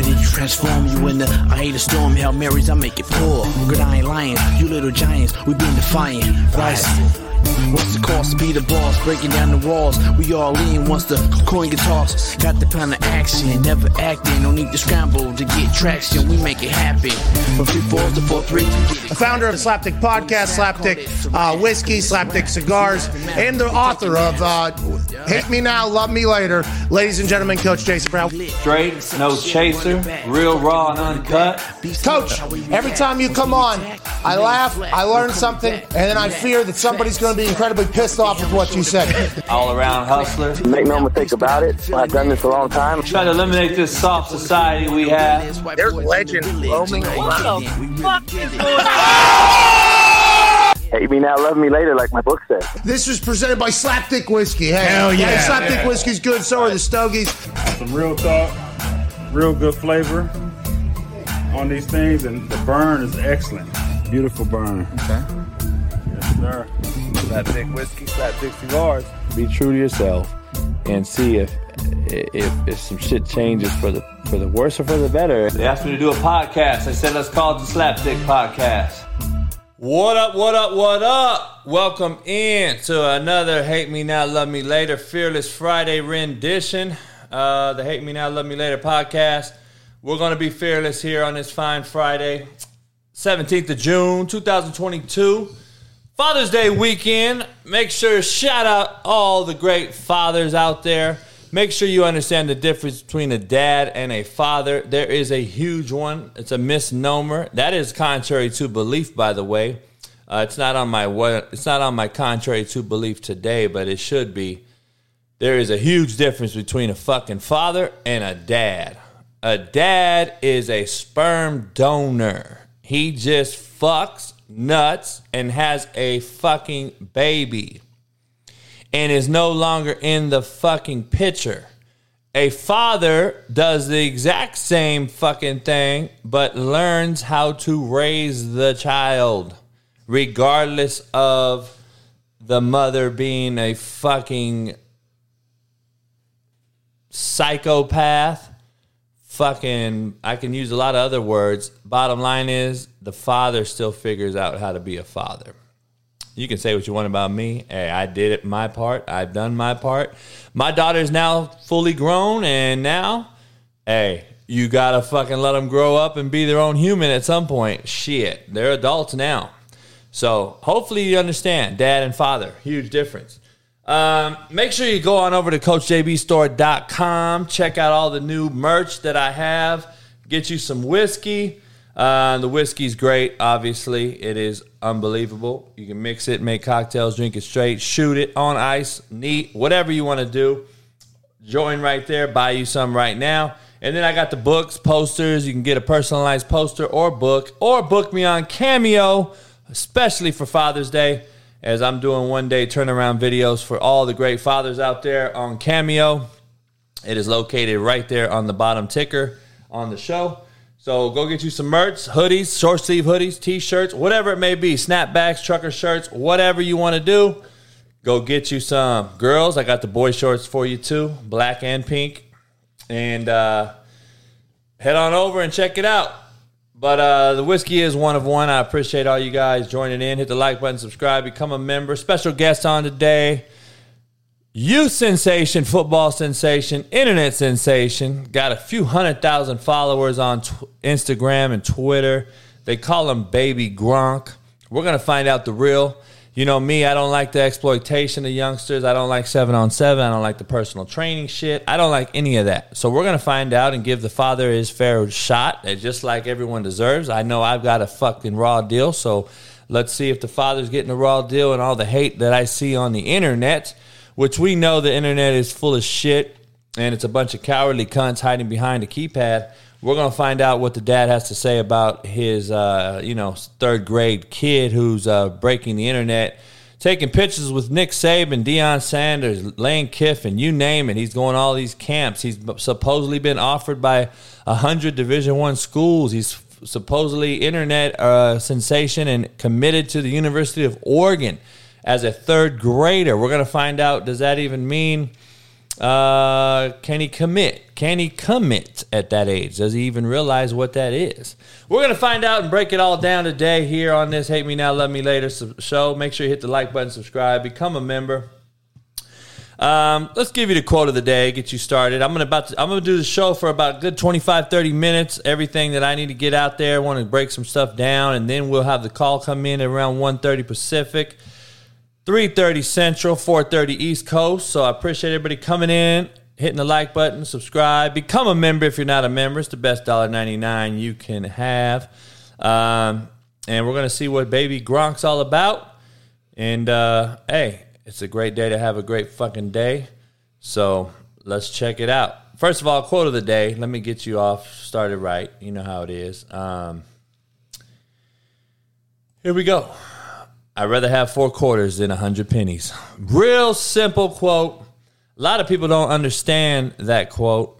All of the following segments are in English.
Ready to transform you in the I hate a storm. Hail Marys, I make it pour. Good I ain't lying. You little giants, we been defiant. Rise. What's the cost be the boss? Breaking down the walls. We all in once the coin gets tossed. Got the plan of action, never acting. No need to scramble to get traction. We make it happen. From three fours to four three. the founder of Slapdick Podcast, Slapdick uh, Whiskey, Slapdick Cigars, and the author of uh, Hate Me Now, Love Me Later. Ladies and gentlemen, Coach Jason Brown. Straight, no chaser, real raw and uncut. Coach, every time you come on, I laugh, I learn something, and then I fear that somebody's going to be incredibly pissed off with what you said. All around hustler. Make no mistake about it. I've done this a long time. Try to eliminate this soft society we have. There's legend roaming around. Hate me now, love me later, like my book says. This was presented by Slapdick Whiskey. Hey, Hell yeah. Hey, Slapdick Whiskey's good, so are the Stogies. some real thought, real good flavor on these things, and the burn is excellent. Beautiful burn. Okay. Yes, sir. Slapdick whiskey, slapdick cigars. Be true to yourself and see if if if some shit changes for the for the worse or for the better. They asked me to do a podcast. I said, let's call it the Slapdick Podcast. What up, what up, what up? Welcome in to another Hate Me Now, Love Me Later Fearless Friday rendition. Uh, the Hate Me Now, Love Me Later podcast. We're going to be fearless here on this fine Friday, 17th of June, 2022. Father's Day weekend. Make sure shout out all the great fathers out there. Make sure you understand the difference between a dad and a father. There is a huge one. It's a misnomer. That is contrary to belief, by the way. Uh, it's not on my it's not on my contrary to belief today, but it should be. There is a huge difference between a fucking father and a dad. A dad is a sperm donor. He just fucks nuts and has a fucking baby and is no longer in the fucking picture. A father does the exact same fucking thing, but learns how to raise the child, regardless of the mother being a fucking psychopath. Fucking, I can use a lot of other words. Bottom line is, the father still figures out how to be a father. You can say what you want about me. Hey, I did it my part. I've done my part. My daughter's now fully grown, and now, hey, you gotta fucking let them grow up and be their own human at some point. Shit, they're adults now. So hopefully you understand, dad and father, huge difference. Um, make sure you go on over to CoachJBStore.com. Check out all the new merch that I have. Get you some whiskey. Uh, the whiskey's great, obviously. It is unbelievable. You can mix it, make cocktails, drink it straight, shoot it on ice, neat, whatever you want to do. Join right there, buy you some right now. And then I got the books, posters. You can get a personalized poster or book, or book me on Cameo, especially for Father's Day, as I'm doing one day turnaround videos for all the great fathers out there on Cameo. It is located right there on the bottom ticker on the show. So go get you some merch, hoodies, short sleeve hoodies, t-shirts, whatever it may be, snapbacks, trucker shirts, whatever you want to do. Go get you some. Girls, I got the boy shorts for you too, black and pink. And uh, head on over and check it out. But uh, the whiskey is one of one. I appreciate all you guys joining in. Hit the like button, subscribe, become a member. Special guest on today. Youth sensation, football sensation, internet sensation. Got a few hundred thousand followers on tw- Instagram and Twitter. They call him Baby Gronk. We're going to find out the real. You know me, I don't like the exploitation of youngsters. I don't like seven on seven. I don't like the personal training shit. I don't like any of that. So we're going to find out and give the father his fair shot, just like everyone deserves. I know I've got a fucking raw deal. So let's see if the father's getting a raw deal and all the hate that I see on the internet which we know the internet is full of shit and it's a bunch of cowardly cunts hiding behind a keypad. We're gonna find out what the dad has to say about his, uh, you know, third grade kid who's uh, breaking the internet, taking pictures with Nick Saban, Deion Sanders, Lane Kiffin, you name it. He's going all these camps. He's supposedly been offered by hundred Division One schools. He's supposedly internet uh, sensation and committed to the University of Oregon as a third grader. We're going to find out does that even mean Uh, can he commit? Can he commit at that age? Does he even realize what that is? We're gonna find out and break it all down today here on this "Hate Me Now, Love Me Later" show. Make sure you hit the like button, subscribe, become a member. Um, let's give you the quote of the day, get you started. I'm gonna about to, I'm gonna do the show for about good 25, 30 minutes. Everything that I need to get out there, want to break some stuff down, and then we'll have the call come in at around 1.30 Pacific, 3.30 Central, 4.30 East Coast. So I appreciate everybody coming in, hitting the like button, subscribe, become a member if you're not a member. It's the best $1.99 you can have. Um, and we're gonna see what Baby Gronk's all about. And uh, hey, it's a great day to have a great fucking day. So let's check it out. First of all, quote of the day. Let me get you off started right. You know how it is. Um, here we go. I'd rather have four quarters than a hundred pennies. Real simple quote. A lot of people don't understand that quote.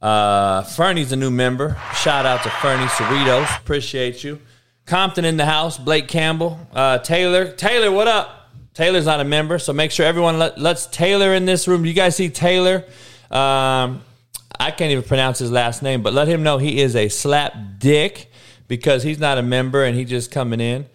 Uh, Fernie's a new member. Shout out to Fernie Cerritos. Appreciate you. Compton in the house. Blake Campbell. Uh, Taylor. Taylor, what up? Taylor's not a member, so make sure everyone let, let's Taylor in this room. You guys see Taylor? Um, I can't even pronounce his last name, but let him know he is a slap dick because he's not a member and he's just coming in.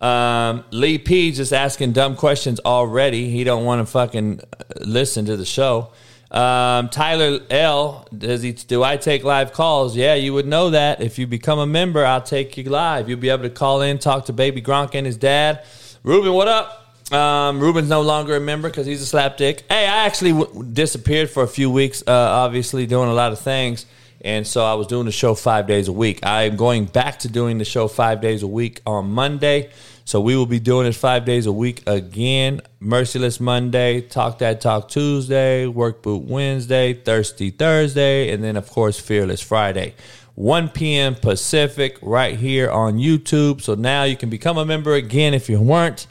Um, Lee P just asking dumb questions already. He don't want to fucking listen to the show. Um, Tyler L, does he? Do I take live calls? Yeah, you would know that if you become a member. I'll take you live. You'll be able to call in, talk to Baby Gronk and his dad. Ruben, what up? Um, Ruben's no longer a member because he's a slapdick. Hey, I actually w- disappeared for a few weeks, uh, obviously doing a lot of things. And so I was doing the show five days a week. I'm going back to doing the show five days a week on Monday. So we will be doing it five days a week again. Merciless Monday, Talk That Talk Tuesday, Work Boot Wednesday, Thirsty Thursday, and then, of course, Fearless Friday. 1 p.m. Pacific right here on YouTube. So now you can become a member again if you weren't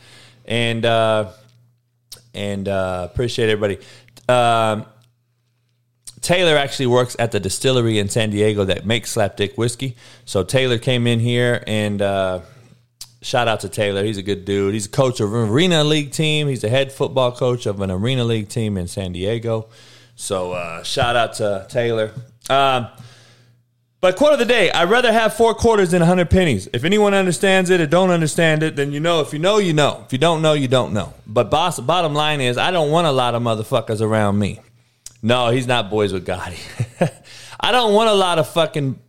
and uh, and uh, appreciate everybody. Um, Taylor actually works at the distillery in San Diego that makes Slapdick whiskey. So Taylor came in here and uh, shout out to Taylor. He's a good dude. He's a coach of an arena league team. He's the head football coach of an arena league team in San Diego. So uh, shout out to Taylor. Um, but quote of the day: I'd rather have four quarters than a hundred pennies. If anyone understands it or don't understand it, then you know. If you know, you know. If you don't know, you don't know. But boss, bottom line is, I don't want a lot of motherfuckers around me. No, he's not boys with Gotti. I don't want a lot of fucking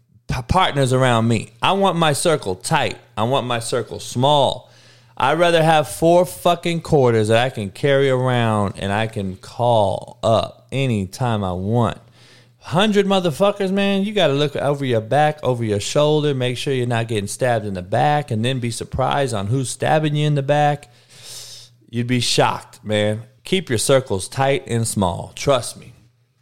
partners around me. I want my circle tight. I want my circle small. I'd rather have four fucking quarters that I can carry around and I can call up anytime I want hundred motherfuckers, man, you got to look over your back, over your shoulder, make sure you're not getting stabbed in the back, and then be surprised on who's stabbing you in the back. You'd be shocked, man. Keep your circles tight and small. Trust me.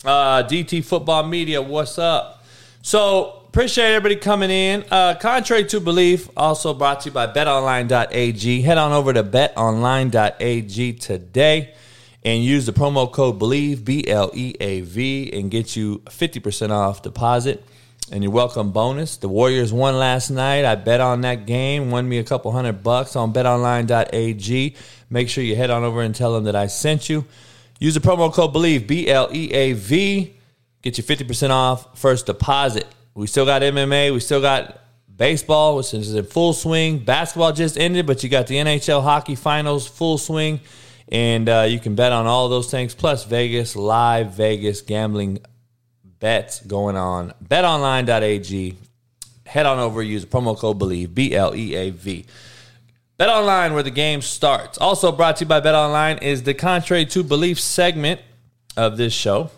Uh, DT Football Media, what's up? So appreciate everybody coming in. Uh, contrary to belief, also brought to you by BetOnline.ag. Head on over to BetOnline.ag today and use the promo code believe B L E A V, and get you 50% off deposit and your welcome bonus. The Warriors won last night. I bet on that game, won me a couple hundred bucks on betonline.ag. Make sure you head on over and tell them that I sent you. Use the promo code BELIEVE, B L E A V, get you 50% off first deposit. We still got MMA, we still got baseball, which is in full swing. Basketball just ended, but you got the NHL hockey finals full swing. And uh, you can bet on all those things, plus Vegas, live Vegas gambling bets going on. BetOnline.ag. Head on over, use promo code BELIEVE, B L E A V. BetOnline, where the game starts. Also brought to you by Bet Online is the Contrary to Belief segment of this show,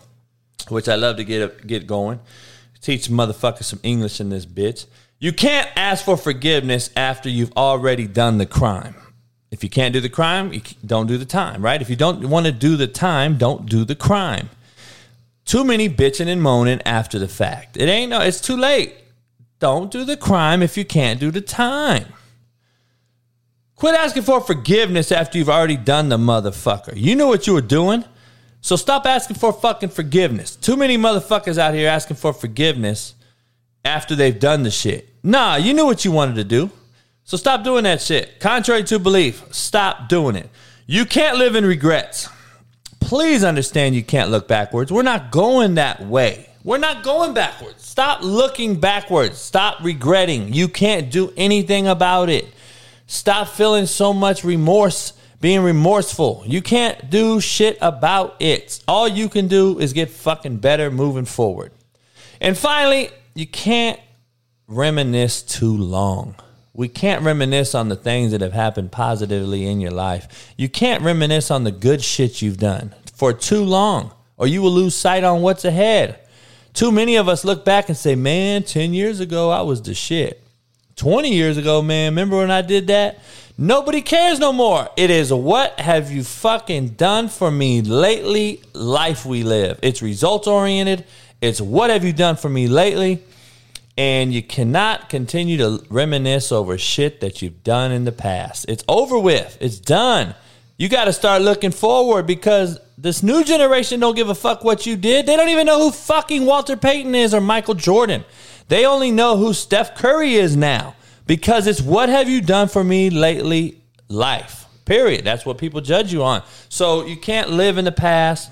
which I love to get get going. Teach motherfuckers some English in this bitch. You can't ask for forgiveness after you've already done the crime. If you can't do the crime, you don't do the time, right? If you don't want to do the time, don't do the crime. Too many bitching and moaning after the fact. It ain't no, it's too late. Don't do the crime if you can't do the time. Quit asking for forgiveness after you've already done the motherfucker. You know what you were doing. So stop asking for fucking forgiveness. Too many motherfuckers out here asking for forgiveness after they've done the shit. Nah, you knew what you wanted to do. So stop doing that shit. Contrary to belief, stop doing it. You can't live in regrets. please understand you can't look backwards. We're not going that way. We're not going backwards. Stop looking backwards. Stop regretting. You can't do anything about it. Stop feeling so much remorse, being remorseful. You can't do shit about it. All you can do is get fucking better moving forward. And finally, you can't reminisce too long. We can't reminisce on the things that have happened positively in your life. You can't reminisce on the good shit you've done for too long, or you will lose sight on what's ahead. Too many of us look back and say, man, 10 years ago, I was the shit. 20 years ago, man, remember when I did that? Nobody cares no more. It is what have you fucking done for me lately? Life we live. It's results oriented. It's what have you done for me lately? And you cannot continue to reminisce over shit that you've done in the past. It's over with. It's done. You got to start looking forward because this new generation don't give a fuck what you did. They don't even know who fucking Walter Payton is or Michael Jordan. They only know who Steph Curry is now because it's what have you done for me lately life. Period. That's what people judge you on. So you can't live in the past.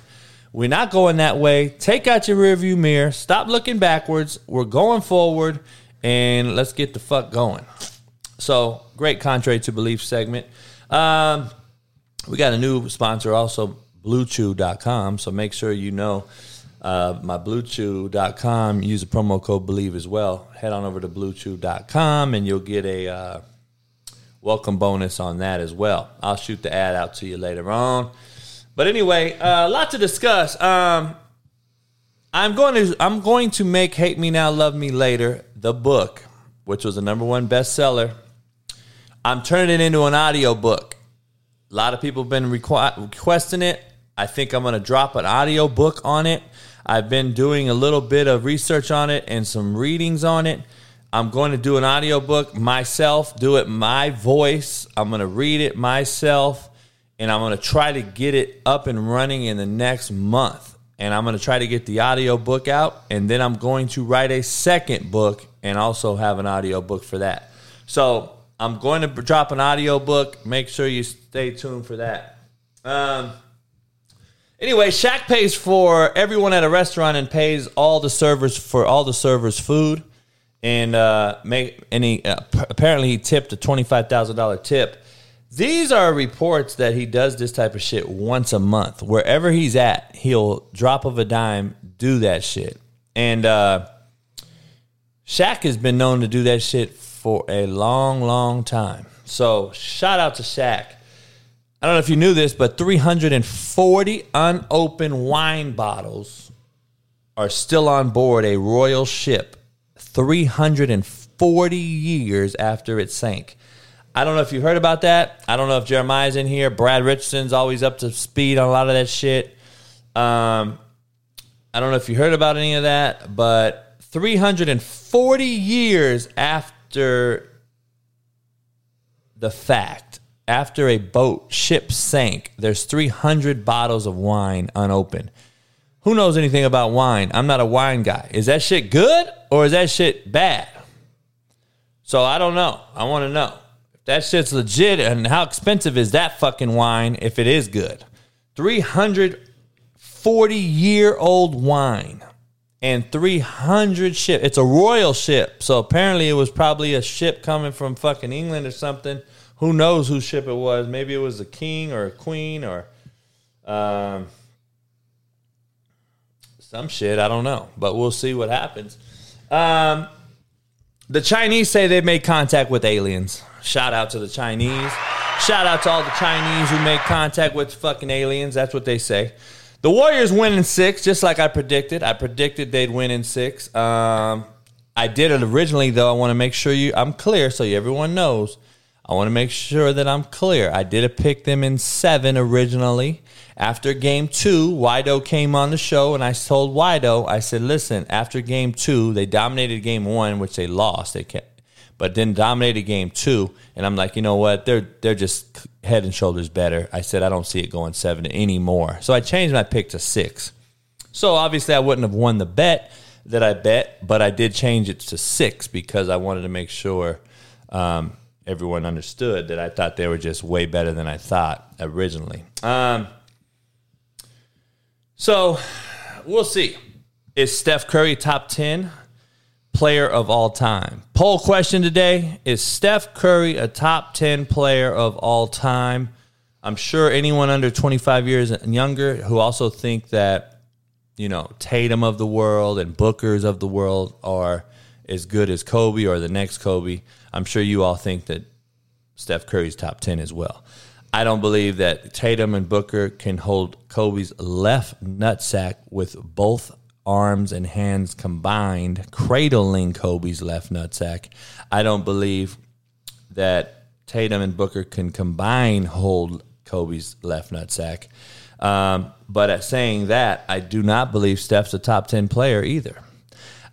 We're not going that way. Take out your rearview mirror. Stop looking backwards. We're going forward and let's get the fuck going. So, great contrary to belief segment. Um, we got a new sponsor also, bluechew.com. So make sure you know uh, my bluechew.com. Use the promo code believe as well. Head on over to bluechew.com and you'll get a uh, welcome bonus on that as well. I'll shoot the ad out to you later on. But anyway, uh, a lot to discuss. Um, I'm going to I'm going to make "Hate Me Now, Love Me Later" the book, which was a number one bestseller. I'm turning it into an audio book. A lot of people have been requ- requesting it. I think I'm going to drop an audio book on it. I've been doing a little bit of research on it and some readings on it. I'm going to do an audio book myself, do it my voice. I'm going to read it myself and I'm going to try to get it up and running in the next month. And I'm going to try to get the audio book out, and then I'm going to write a second book and also have an audio book for that. So I'm going to drop an audio book. Make sure you stay tuned for that. Um, anyway, Shaq pays for everyone at a restaurant and pays all the servers for all the servers' food, and uh, make he uh, apparently he tipped a twenty five thousand dollar tip these are reports that he does this type of shit once a month. Wherever he's at, he'll drop of a dime, do that shit. And uh, Shaq has been known to do that shit for a long, long time. So shout out to Shaq. I don't know if you knew this, but 340 unopened wine bottles are still on board a royal ship 340 years after it sank. I don't know if you heard about that. I don't know if Jeremiah's in here. Brad Richardson's always up to speed on a lot of that shit. Um, I don't know if you heard about any of that, but 340 years after the fact, after a boat ship sank, there's 300 bottles of wine unopened. Who knows anything about wine? I'm not a wine guy. Is that shit good or is that shit bad? So I don't know. I want to know if that shit's legit. And how expensive is that fucking wine if it is good? 340 year old wine and 300 ship. It's a royal ship. So apparently it was probably a ship coming from fucking England or something. Who knows whose ship it was? Maybe it was a king or a queen or um, some shit. I don't know. But we'll see what happens. Um, the Chinese say they've made contact with aliens. Shout out to the Chinese. Shout out to all the Chinese who make contact with fucking aliens. That's what they say. The Warriors win in six, just like I predicted. I predicted they'd win in six. Um, I did it originally, though. I want to make sure you I'm clear so everyone knows. I want to make sure that I'm clear. I did a pick them in seven originally. After game two, Wido came on the show, and I told Wido, I said, listen, after game two, they dominated game one, which they lost. They kept but then dominated game two. And I'm like, you know what? They're they're just head and shoulders better. I said I don't see it going seven anymore. So I changed my pick to six. So obviously I wouldn't have won the bet that I bet, but I did change it to six because I wanted to make sure um, everyone understood that I thought they were just way better than I thought originally. Um, So we'll see. Is Steph Curry top 10 player of all time? Poll question today Is Steph Curry a top 10 player of all time? I'm sure anyone under 25 years and younger who also think that, you know, Tatum of the world and Bookers of the world are as good as Kobe or the next Kobe. I'm sure you all think that Steph Curry's top 10 as well. I don't believe that Tatum and Booker can hold Kobe's left nutsack with both arms and hands combined, cradling Kobe's left nutsack. I don't believe that Tatum and Booker can combine hold Kobe's left nutsack. Um, but at saying that, I do not believe Steph's a top 10 player either.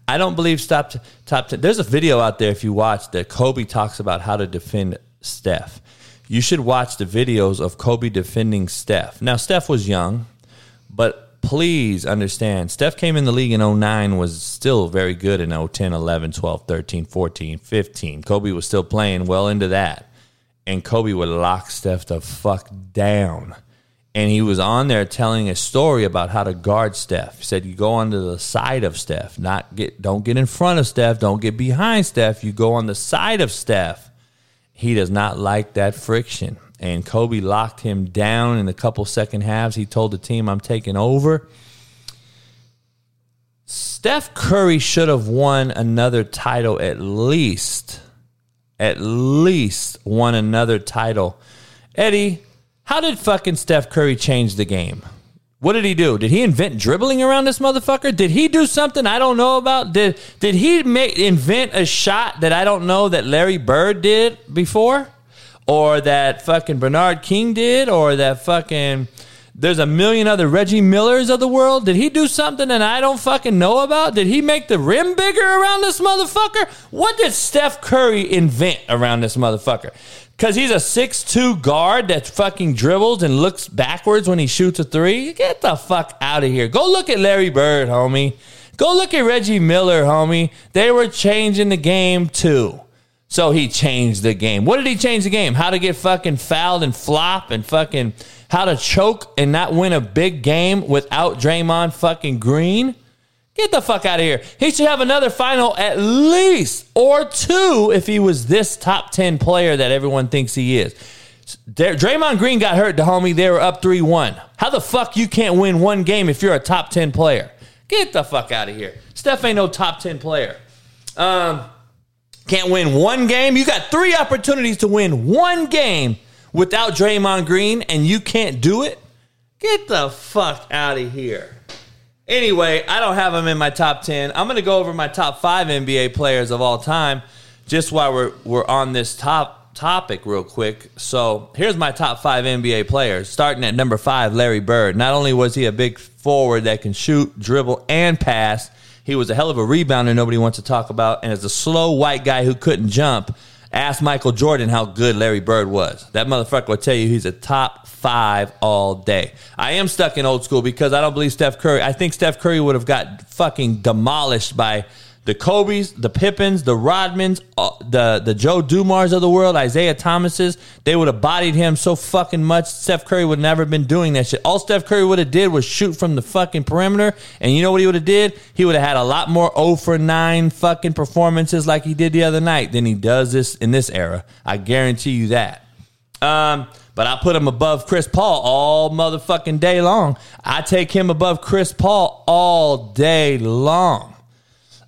I don't believe top, top 10. There's a video out there if you watch that Kobe talks about how to defend Steph. You should watch the videos of Kobe defending Steph. Now, Steph was young, but please understand, Steph came in the league in 09, was still very good in 010, 11, 12, 13, 14, 15. Kobe was still playing well into that. And Kobe would lock Steph the fuck down. And he was on there telling a story about how to guard Steph. He said you go onto the side of Steph, not get don't get in front of Steph, don't get behind Steph. You go on the side of Steph he does not like that friction. And Kobe locked him down in a couple second halves. He told the team, I'm taking over. Steph Curry should have won another title at least. At least won another title. Eddie, how did fucking Steph Curry change the game? What did he do? Did he invent dribbling around this motherfucker? Did he do something I don't know about? Did did he make invent a shot that I don't know that Larry Bird did before? Or that fucking Bernard King did? Or that fucking there's a million other Reggie Millers of the world. Did he do something that I don't fucking know about? Did he make the rim bigger around this motherfucker? What did Steph Curry invent around this motherfucker? Because he's a six-two guard that fucking dribbles and looks backwards when he shoots a three. Get the fuck out of here. Go look at Larry Bird, homie. Go look at Reggie Miller, homie. They were changing the game too. So he changed the game. What did he change the game? How to get fucking fouled and flop and fucking how to choke and not win a big game without Draymond fucking Green? Get the fuck out of here. He should have another final at least or two if he was this top 10 player that everyone thinks he is. Draymond Green got hurt, the homie. They were up 3 1. How the fuck you can't win one game if you're a top 10 player? Get the fuck out of here. Steph ain't no top 10 player. Um, can't win one game. You got three opportunities to win one game without Draymond Green, and you can't do it. Get the fuck out of here. Anyway, I don't have him in my top 10. I'm going to go over my top five NBA players of all time just while we're, we're on this top topic real quick. So here's my top five NBA players. Starting at number five, Larry Bird. Not only was he a big forward that can shoot, dribble, and pass, he was a hell of a rebounder nobody wants to talk about. And as a slow white guy who couldn't jump, ask Michael Jordan how good Larry Bird was. That motherfucker will tell you he's a top five all day. I am stuck in old school because I don't believe Steph Curry. I think Steph Curry would have got fucking demolished by the Kobe's, the Pippens, the Rodmans, uh, the the Joe Dumars of the world, Isiah Thomases, they would have bodied him so fucking much. Steph Curry would never have been doing that shit. All Steph Curry would have did was shoot from the fucking perimeter, and you know what he would have did? He would have had a lot more 0 for 9 fucking performances like he did the other night than he does this in this era. I guarantee you that. Um, but I put him above Chris Paul all motherfucking day long. I take him above Chris Paul all day long.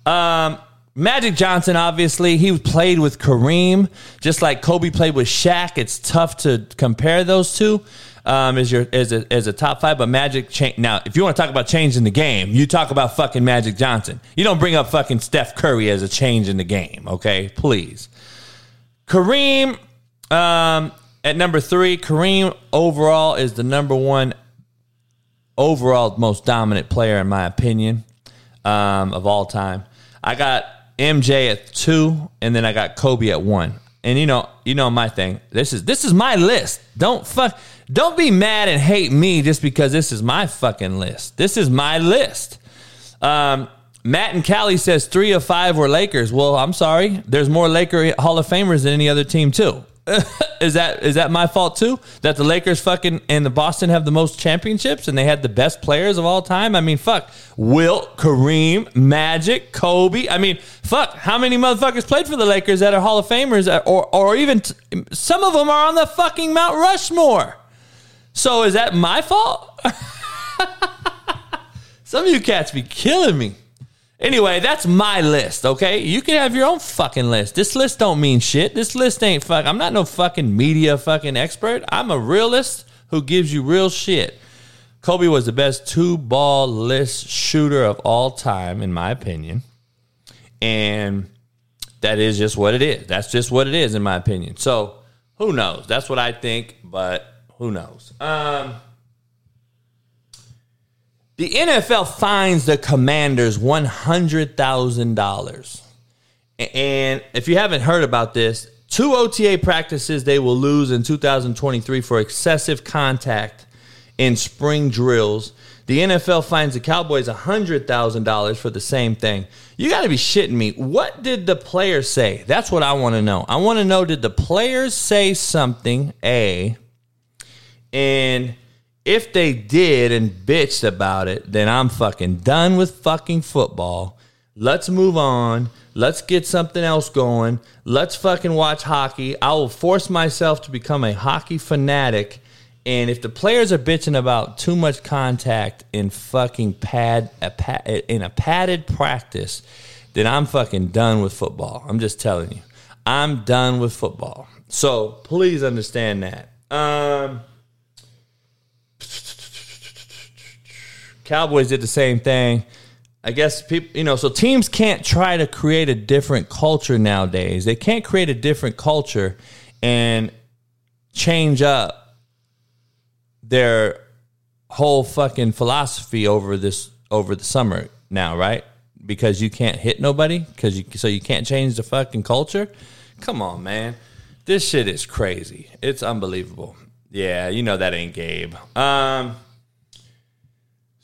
Um, Magic Johnson, obviously, he played with Kareem, just like Kobe played with Shaq. It's tough to compare those two um, as your as a, as a top five. But Magic, cha- now if you want to talk about changing the game, you talk about fucking Magic Johnson. You don't bring up fucking Steph Curry as a change in the game, okay? Please. Kareem, um, at number three, Kareem overall is the number one overall most dominant player in my opinion um, of all time. I got MJ at two, and then I got Kobe at one. And you know, you know my thing. This is this is my list. Don't fuck. Don't be mad and hate me just because this is my fucking list. This is my list. Um, Matt and Callie says three of five were Lakers. Well, I'm sorry. There's more Laker Hall of Famers than any other team too. is that is that my fault too? That the Lakers fucking and the Boston have the most championships and they had the best players of all time? I mean, fuck. Wilt, Kareem, Magic, Kobe. I mean, fuck. How many motherfuckers played for the Lakers that are Hall of Famers or or even t- some of them are on the fucking Mount Rushmore? So is that my fault? some of you cats be killing me. Anyway, that's my list, okay? You can have your own fucking list. This list don't mean shit. This list ain't fuck. I'm not no fucking media fucking expert. I'm a realist who gives you real shit. Kobe was the best two ball list shooter of all time, in my opinion. And that is just what it is. That's just what it is, in my opinion. So who knows? That's what I think, but who knows? Um, the NFL fines the commanders $100,000. And if you haven't heard about this, two OTA practices they will lose in 2023 for excessive contact in spring drills. The NFL fines the Cowboys $100,000 for the same thing. You got to be shitting me. What did the players say? That's what I want to know. I want to know did the players say something, A, and if they did and bitched about it, then I'm fucking done with fucking football. Let's move on. Let's get something else going. Let's fucking watch hockey. I will force myself to become a hockey fanatic. And if the players are bitching about too much contact in fucking pad a pad, in a padded practice, then I'm fucking done with football. I'm just telling you. I'm done with football. So please understand that. Um Cowboys did the same thing. I guess people, you know, so teams can't try to create a different culture nowadays. They can't create a different culture and change up their whole fucking philosophy over this over the summer now, right? Because you can't hit nobody because you so you can't change the fucking culture. Come on, man. This shit is crazy. It's unbelievable. Yeah, you know that ain't Gabe. Um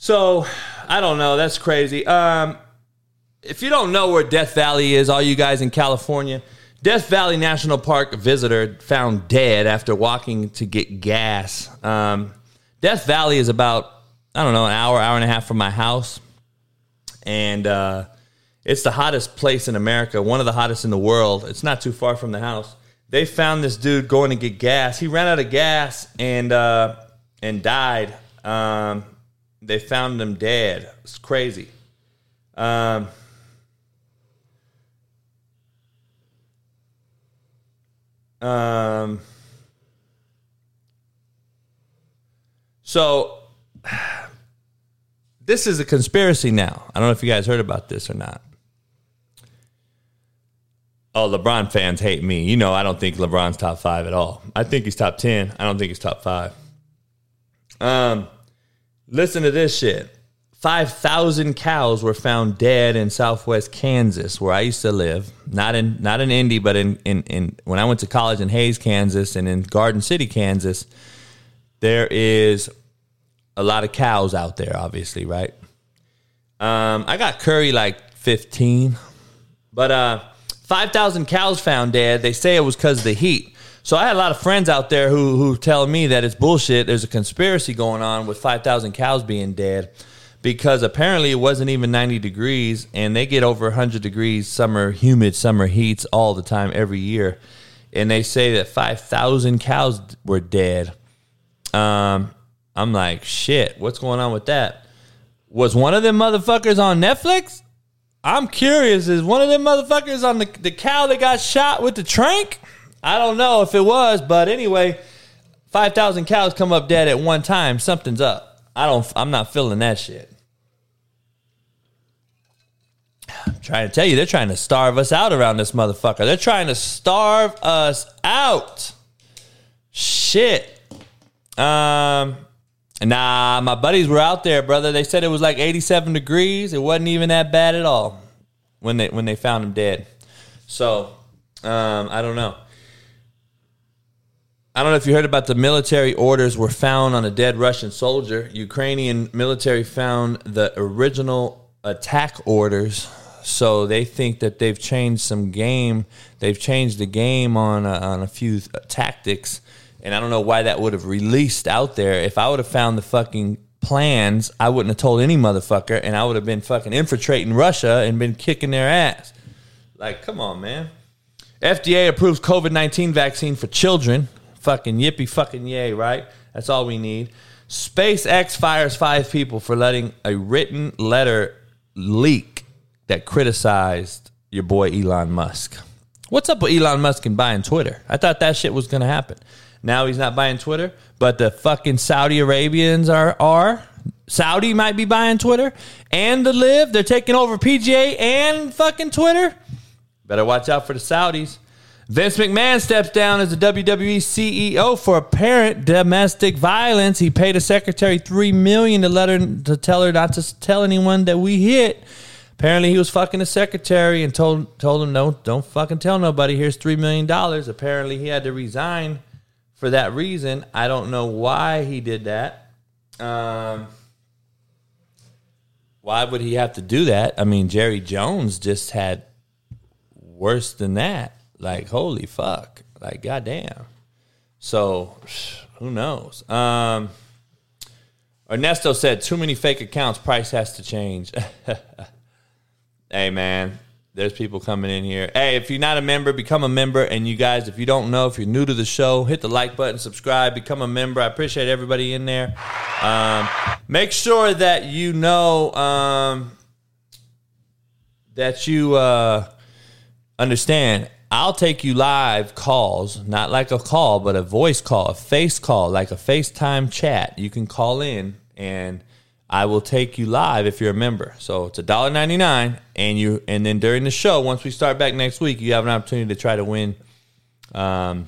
so I don't know. That's crazy. Um, if you don't know where Death Valley is, all you guys in California, Death Valley National Park visitor found dead after walking to get gas. Um, Death Valley is about I don't know an hour, hour and a half from my house, and uh, it's the hottest place in America, one of the hottest in the world. It's not too far from the house. They found this dude going to get gas. He ran out of gas and uh, and died. Um, they found him dead. It's crazy. Um, um, so this is a conspiracy now. I don't know if you guys heard about this or not. Oh, LeBron fans hate me. You know, I don't think LeBron's top five at all. I think he's top 10. I don't think he's top five. Um, Listen to this shit. 5,000 cows were found dead in southwest Kansas, where I used to live. Not in not in Indy, but in, in, in when I went to college in Hays, Kansas, and in Garden City, Kansas, there is a lot of cows out there, obviously, right? Um, I got curry like 15, but uh, 5,000 cows found dead. They say it was because of the heat. So I had a lot of friends out there who who tell me that it's bullshit. There's a conspiracy going on with 5,000 cows being dead because apparently it wasn't even 90 degrees and they get over 100 degrees summer humid summer heats all the time every year. And they say that 5,000 cows were dead. Um, I'm like, shit, what's going on with that? Was one of them motherfuckers on Netflix? I'm curious. Is one of them motherfuckers on the, the cow that got shot with the trank? I don't know if it was, but anyway, 5,000 cows come up dead at one time. Something's up. I don't, I'm not feeling that shit. I'm trying to tell you, they're trying to starve us out around this motherfucker. They're trying to starve us out. Shit. Um, nah, my buddies were out there, brother. They said it was like 87 degrees. It wasn't even that bad at all when they when they found him dead. So, um, I don't know. I don't know if you heard about the military orders were found on a dead Russian soldier. Ukrainian military found the original attack orders So they think that they've changed some game. They've changed the game on a, on a few tactics, and I don't know why that would have released out there. If I would have found the fucking plans, I wouldn't have told any motherfucker, and I would have been fucking infiltrating Russia and been kicking their ass. Like, come on, man. FDA approves COVID 19 vaccine for children. Fucking yippee fucking yay, right? That's all we need. SpaceX fires five people for letting a written letter leak that criticized your boy Elon Musk. What's up with Elon Musk and buying Twitter? I thought that shit was going to happen. Now he's not buying Twitter, but the fucking Saudi Arabians are are. Saudi might be buying Twitter and the LIV. They're taking over PGA and fucking Twitter. Better watch out for the Saudis. Vince McMahon steps down as the WWE CEO for apparent domestic violence. He paid a secretary three million to let her to tell her not to tell anyone that we hit. Apparently, he was fucking the secretary and told told him no, don't fucking tell nobody. Here's three million dollars. Apparently, he had to resign for that reason. I don't know why he did that. Um, why would he have to do that? I mean, Jerry Jones just had worse than that. Like, holy fuck. Like, goddamn. So, who knows? Um, Ernesto said, too many fake accounts. Price has to change. hey, man. There's people coming in here. Hey, if you're not a member, become a member. And you guys, if you don't know, if you're new to the show, hit the like button, subscribe, become a member. I appreciate everybody in there. Um, make sure that you know um, that you uh, understand. I'll take you live calls, not like a call, but a voice call, a face call, like a FaceTime chat. You can call in and I will take you live if you're a member. So it's $1.99 and you and then during the show, once we start back next week, you have an opportunity to try to win um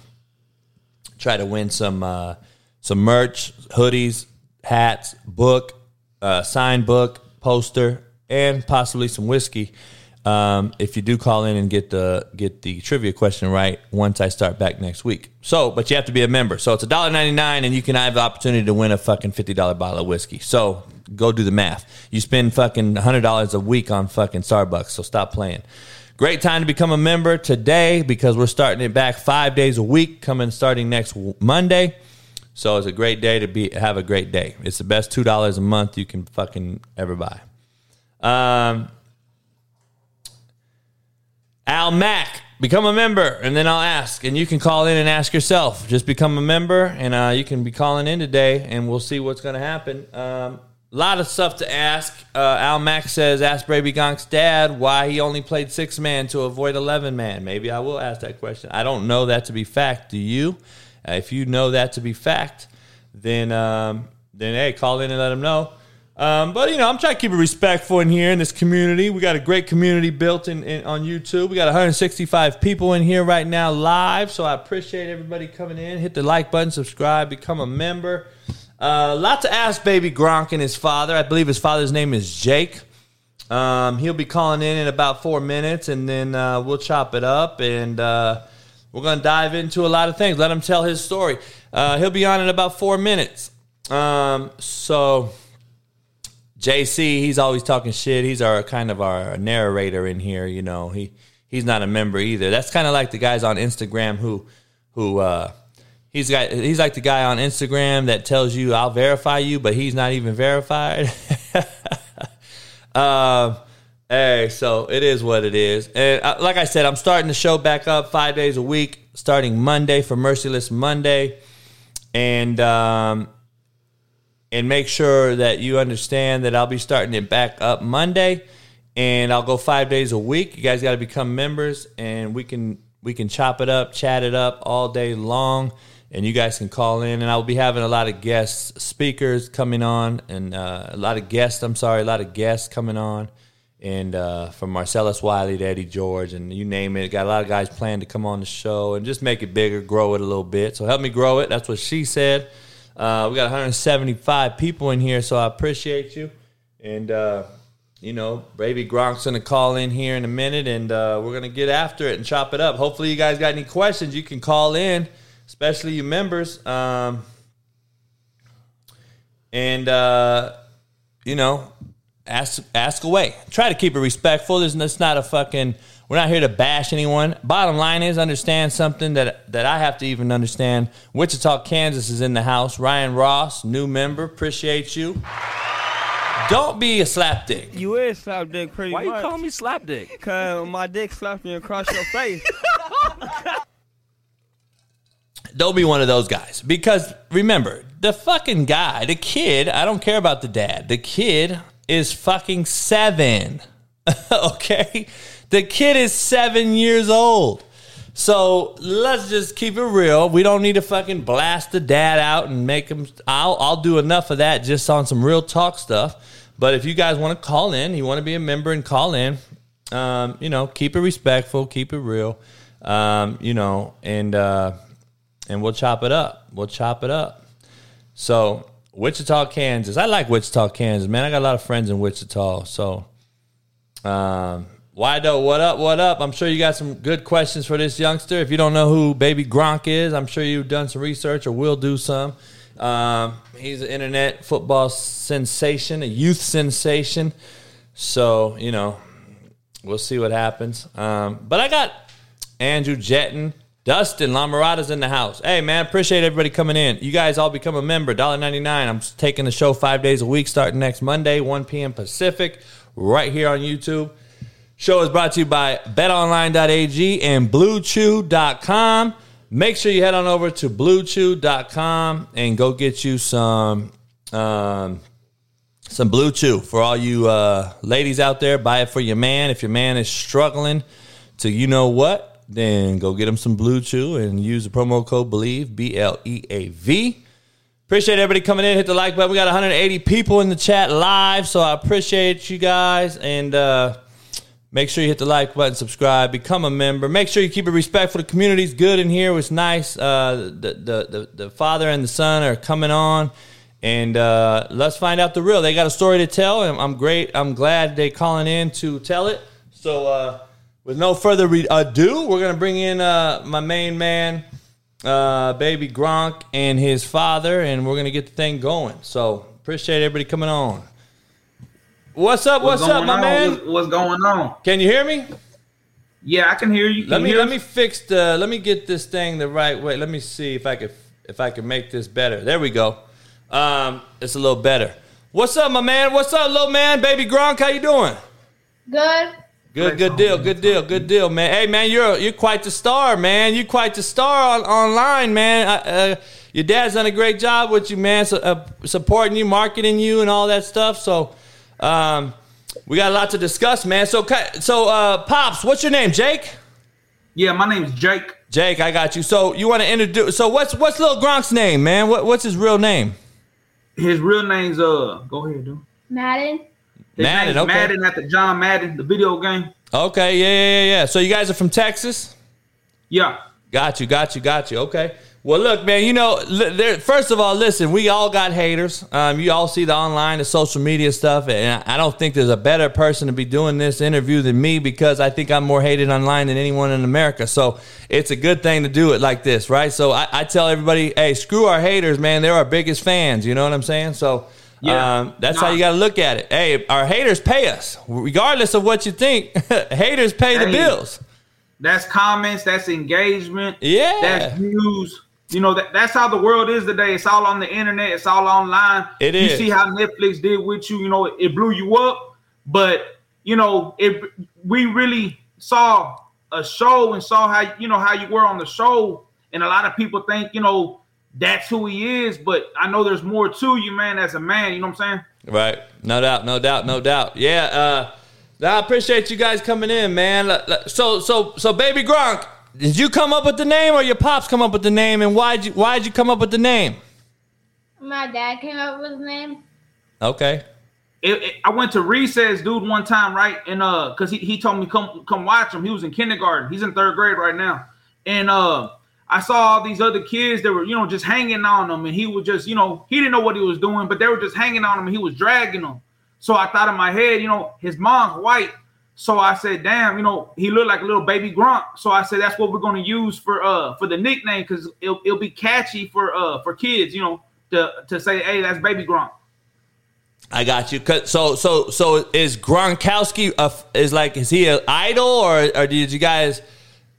try to win some uh some merch, hoodies, hats, book, uh signed book, poster, and possibly some whiskey. Um, if you do call in and get the get the trivia question right once I start back next week. So, but you have to be a member. So it's a dollar ninety nine, and you can have the opportunity to win a fucking fifty dollar bottle of whiskey. So go do the math. You spend fucking hundred dollars a week on fucking Starbucks. So stop playing. Great time to become a member today because we're starting it back five days a week, coming starting next Monday. So it's a great day to be have a great day. It's the best two dollars a month you can fucking ever buy. Um, Al Mac, become a member, and then I'll ask, and you can call in and ask yourself. Just become a member, and uh, you can be calling in today, and we'll see what's going to happen. Um, a lot of stuff to ask. Uh, Al Mack says, ask Baby Gronk's dad why he only played six man to avoid 11 man. Maybe I will ask that question. I don't know that to be fact. Do you? Uh, if you know that to be fact, then, um, then hey, call in and let him know. Um, but you know, I'm trying to keep it respectful in here in this community. We got a great community built in, in on YouTube. We got 165 people in here right now live, so I appreciate everybody coming in. Hit the like button, subscribe, become a member. Uh, lot to ask, baby Gronk and his father. I believe his father's name is Jake. Um, he'll be calling in in about four minutes, and then uh, we'll chop it up, and uh, we're going to dive into a lot of things. Let him tell his story. Uh, he'll be on in about four minutes. Um, so. JC, he's always talking shit. He's our kind of our narrator in here. You know, he he's not a member either. That's kind of like the guys on Instagram who who uh, he's got. He's like the guy on Instagram that tells you I'll verify you, but he's not even verified. um, hey, so it is what it is. And uh, like I said, I'm starting the show back up five days a week, starting Monday for Merciless Monday, and um, and make sure that you understand that I'll be starting it back up Monday and I'll go 5 days a week. You guys got to become members and we can we can chop it up, chat it up all day long and you guys can call in and I'll be having a lot of guest speakers coming on and uh, a lot of guests, I'm sorry, a lot of guests coming on and uh, from Marcellus Wiley to Eddie George and you name it. Got a lot of guys planning to come on the show and just make it bigger, grow it a little bit. So help me grow it. That's what she said. Uh, we got 175 people in here, so I appreciate you. And, uh, you know, Baby Gronk's to call in here in a minute, and uh, we're to get after it and chop it up. Hopefully, you guys got any questions. You can call in, especially you members. Um, and, uh, you know, ask ask away. Try to keep it respectful. There's it's not a fucking. We're not here to bash anyone. Bottom line is understand something that that I have to even understand. Wichita, Kansas is in the house. Ryan Ross, new member. Appreciate you. Don't be a slapdick. You is slap dick pretty Why you call me slapdick? Cause my dick slapped me across your face. Don't be one of those guys. Because remember, the fucking guy, the kid, I don't care about the dad. The kid is fucking seven. okay? The kid is seven years old. So let's just keep it real. We don't need to fucking blast the dad out and make him. I'll, I'll do enough of that just on some real talk stuff. But if you guys want to call in, you want to be a member and call in, um, you know, keep it respectful, keep it real, um, you know, and uh, and we'll chop it up. We'll chop it up. So Wichita, Kansas. I like Wichita, Kansas, man. I got a lot of friends in Wichita. So um, Wido, what up? What up? I'm sure you got some good questions for this youngster. If you don't know who Baby Gronk is, I'm sure you've done some research or will do some. Um, he's an internet football sensation, a youth sensation. So you know, we'll see what happens. Um, but I got Andrew Jetton, Dustin Lamarada's in the house. Hey man, appreciate everybody coming in. You guys all become a member. $1.99. I'm taking the show five days a week, starting next Monday, 1 p.m. Pacific, right here on YouTube. Show is brought to you by betonline.ag and bluechew.com. Make sure you head on over to bluechew.com and go get you some um, some Blue Chew for all you uh, ladies out there. Buy it for your man. If your man is struggling to you know what, then go get him some Blue Chew and use the promo code BELIEVE, B L E A V. Appreciate everybody coming in. Hit the like button. We got 180 people in the chat live, so I appreciate you guys. And uh, make sure you hit the like button, subscribe, become a member. Make sure you keep it respectful. The community's good in here. It's nice. Uh, the, the, the, the father and the son are coming on. And uh, let's find out the real. They got a story to tell, and I'm great. I'm glad they calling in to tell it. So, uh, with no further ado, we're gonna bring in uh, my main man, uh, baby Gronk, and his father, and we're gonna get the thing going. So, appreciate everybody coming on. What's up? What's, up, my on? man? What's, what's going on? Can you hear me? Yeah, I can hear you. Can Let you me hear let us? me fix the. Let me get this thing the right way. Let me see if I could if I can make this better. There we go. Um, it's a little better. What's up, my man? What's up, little man? Baby Gronk, how you doing? Good. Good, good deal, good deal, good deal, man. Hey, man, you're you're quite the star, man. You're quite the star on, online, man. Uh, uh, your dad's done a great job with you, man, so, uh, supporting you, marketing you, and all that stuff. So, um, we got a lot to discuss, man. So, ca- so, uh, pops, what's your name, Jake? Yeah, my name's Jake. Jake, I got you. So, you want to introduce? So, what's what's little Gronk's name, man? What what's his real name? His real name's uh. Go ahead, dude. Madden. His Madden, name's okay. Madden after John Madden, the video game. Okay, yeah, yeah, yeah, yeah. So, you guys are from Texas? Yeah. Got you, got you, got you. Okay. Well, look, man. You know, there, first of all, listen. We all got haters. Um, you all see the online, the social media stuff, and I don't think there's a better person to be doing this interview than me because I think I'm more hated online than anyone in America. So it's a good thing to do it like this, right? So I, I tell everybody, hey, screw our haters, man. They're our biggest fans. You know what I'm saying? So. Yeah. Um, that's how you got to look at it. Hey, our haters pay us, regardless of what you think. haters pay the bills. That's comments. That's engagement. Yeah. That's views. You know that that's how the world is today. It's all on the internet. It's all online. It you is. see how Netflix did with you. You know it blew you up, but you know if We really saw a show and saw how you know how you were on the show, and a lot of people think you know that's who he is. But I know there's more to you, man. As a man, you know what I'm saying? Right. No doubt. No doubt. No doubt. Yeah. Uh, I appreciate you guys coming in, man. So, so, so, baby Gronk, did you come up with the name, or your pops come up with the name, and why'd you why'd you come up with the name? My dad came up with the name. Okay. it, it- I went to recess, dude, one time, right? And uh, cause he, he told me come come watch him. He was in kindergarten. He's in third grade right now. And uh, I saw all these other kids that were, you know, just hanging on him, and he was just, you know, he didn't know what he was doing, but they were just hanging on him, and he was dragging them. So I thought in my head, you know, his mom's white. So I said, damn, you know, he looked like a little baby Gronk. So I said that's what we're gonna use for uh for the nickname because it'll, it'll be catchy for uh for kids, you know, to to say, hey, that's baby Gronk. I got you. So so so is Gronkowski a, is like is he an idol or or did you guys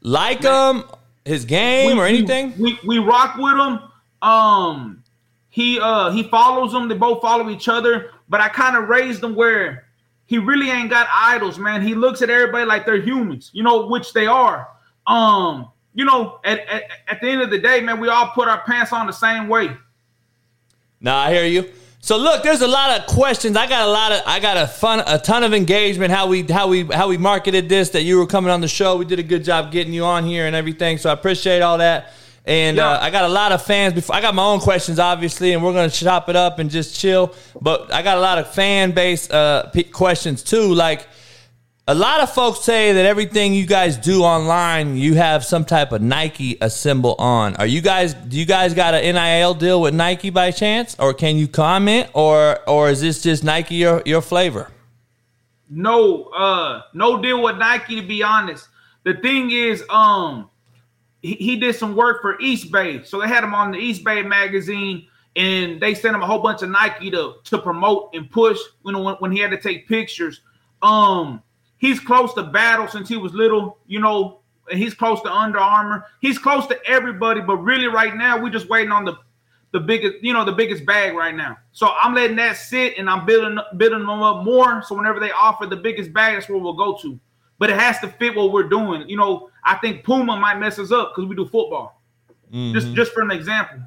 like him his game We- or anything? We, we rock with him. Um, he uh he follows them. They both follow each other. But I kind of raised them where he really ain't got idols, man. He looks at everybody like they're humans, you know, which they are. Um, you know, at, at, at the end of the day, man, we all put our pants on the same way. No, I hear you. So look, there's a lot of questions. I got a lot of I got a fun a ton of engagement how we how we how we marketed this that you were coming on the show. We did a good job getting you on here and everything. So I appreciate all that. And uh, I got a lot of fans. Before I got my own questions, obviously, and we're gonna chop it up and just chill. But I got a lot of fan base uh, p- questions too. Like a lot of folks say that everything you guys do online, you have some type of Nike a symbol on. Are you guys? Do you guys got an NIL deal with Nike by chance, or can you comment, or or is this just Nike your your flavor? No, uh, no deal with Nike to be honest. The thing is, um, he, did some work for Eastbay, so they had him on the Eastbay magazine, and they sent him a whole bunch of Nike to to promote and push. You know, when, when he had to take pictures. Um, he's close to battle since he was little. You know, and he's close to Under Armour. He's close to everybody, but really, right now, we're just waiting on the the biggest, you know, the biggest bag right now. So I'm letting that sit and I'm building building them up more. So whenever they offer the biggest bag, that's where we'll go to. But it has to fit what we're doing. You know, I think Puma might mess us up because we do football. Just just for an example.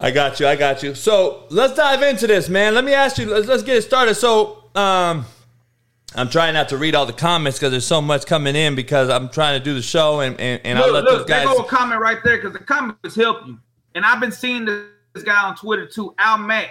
I got you. I got you. So let's dive into this, man. Let me ask you. Let's, let's get it started. So, um, I'm trying not to read all the comments because there's so much coming in because I'm trying to do the show and and, and I'll let look, those look, guys. there go a comment right there because the comments help you. And I've been seeing this, guy on Twitter too, Al Mack,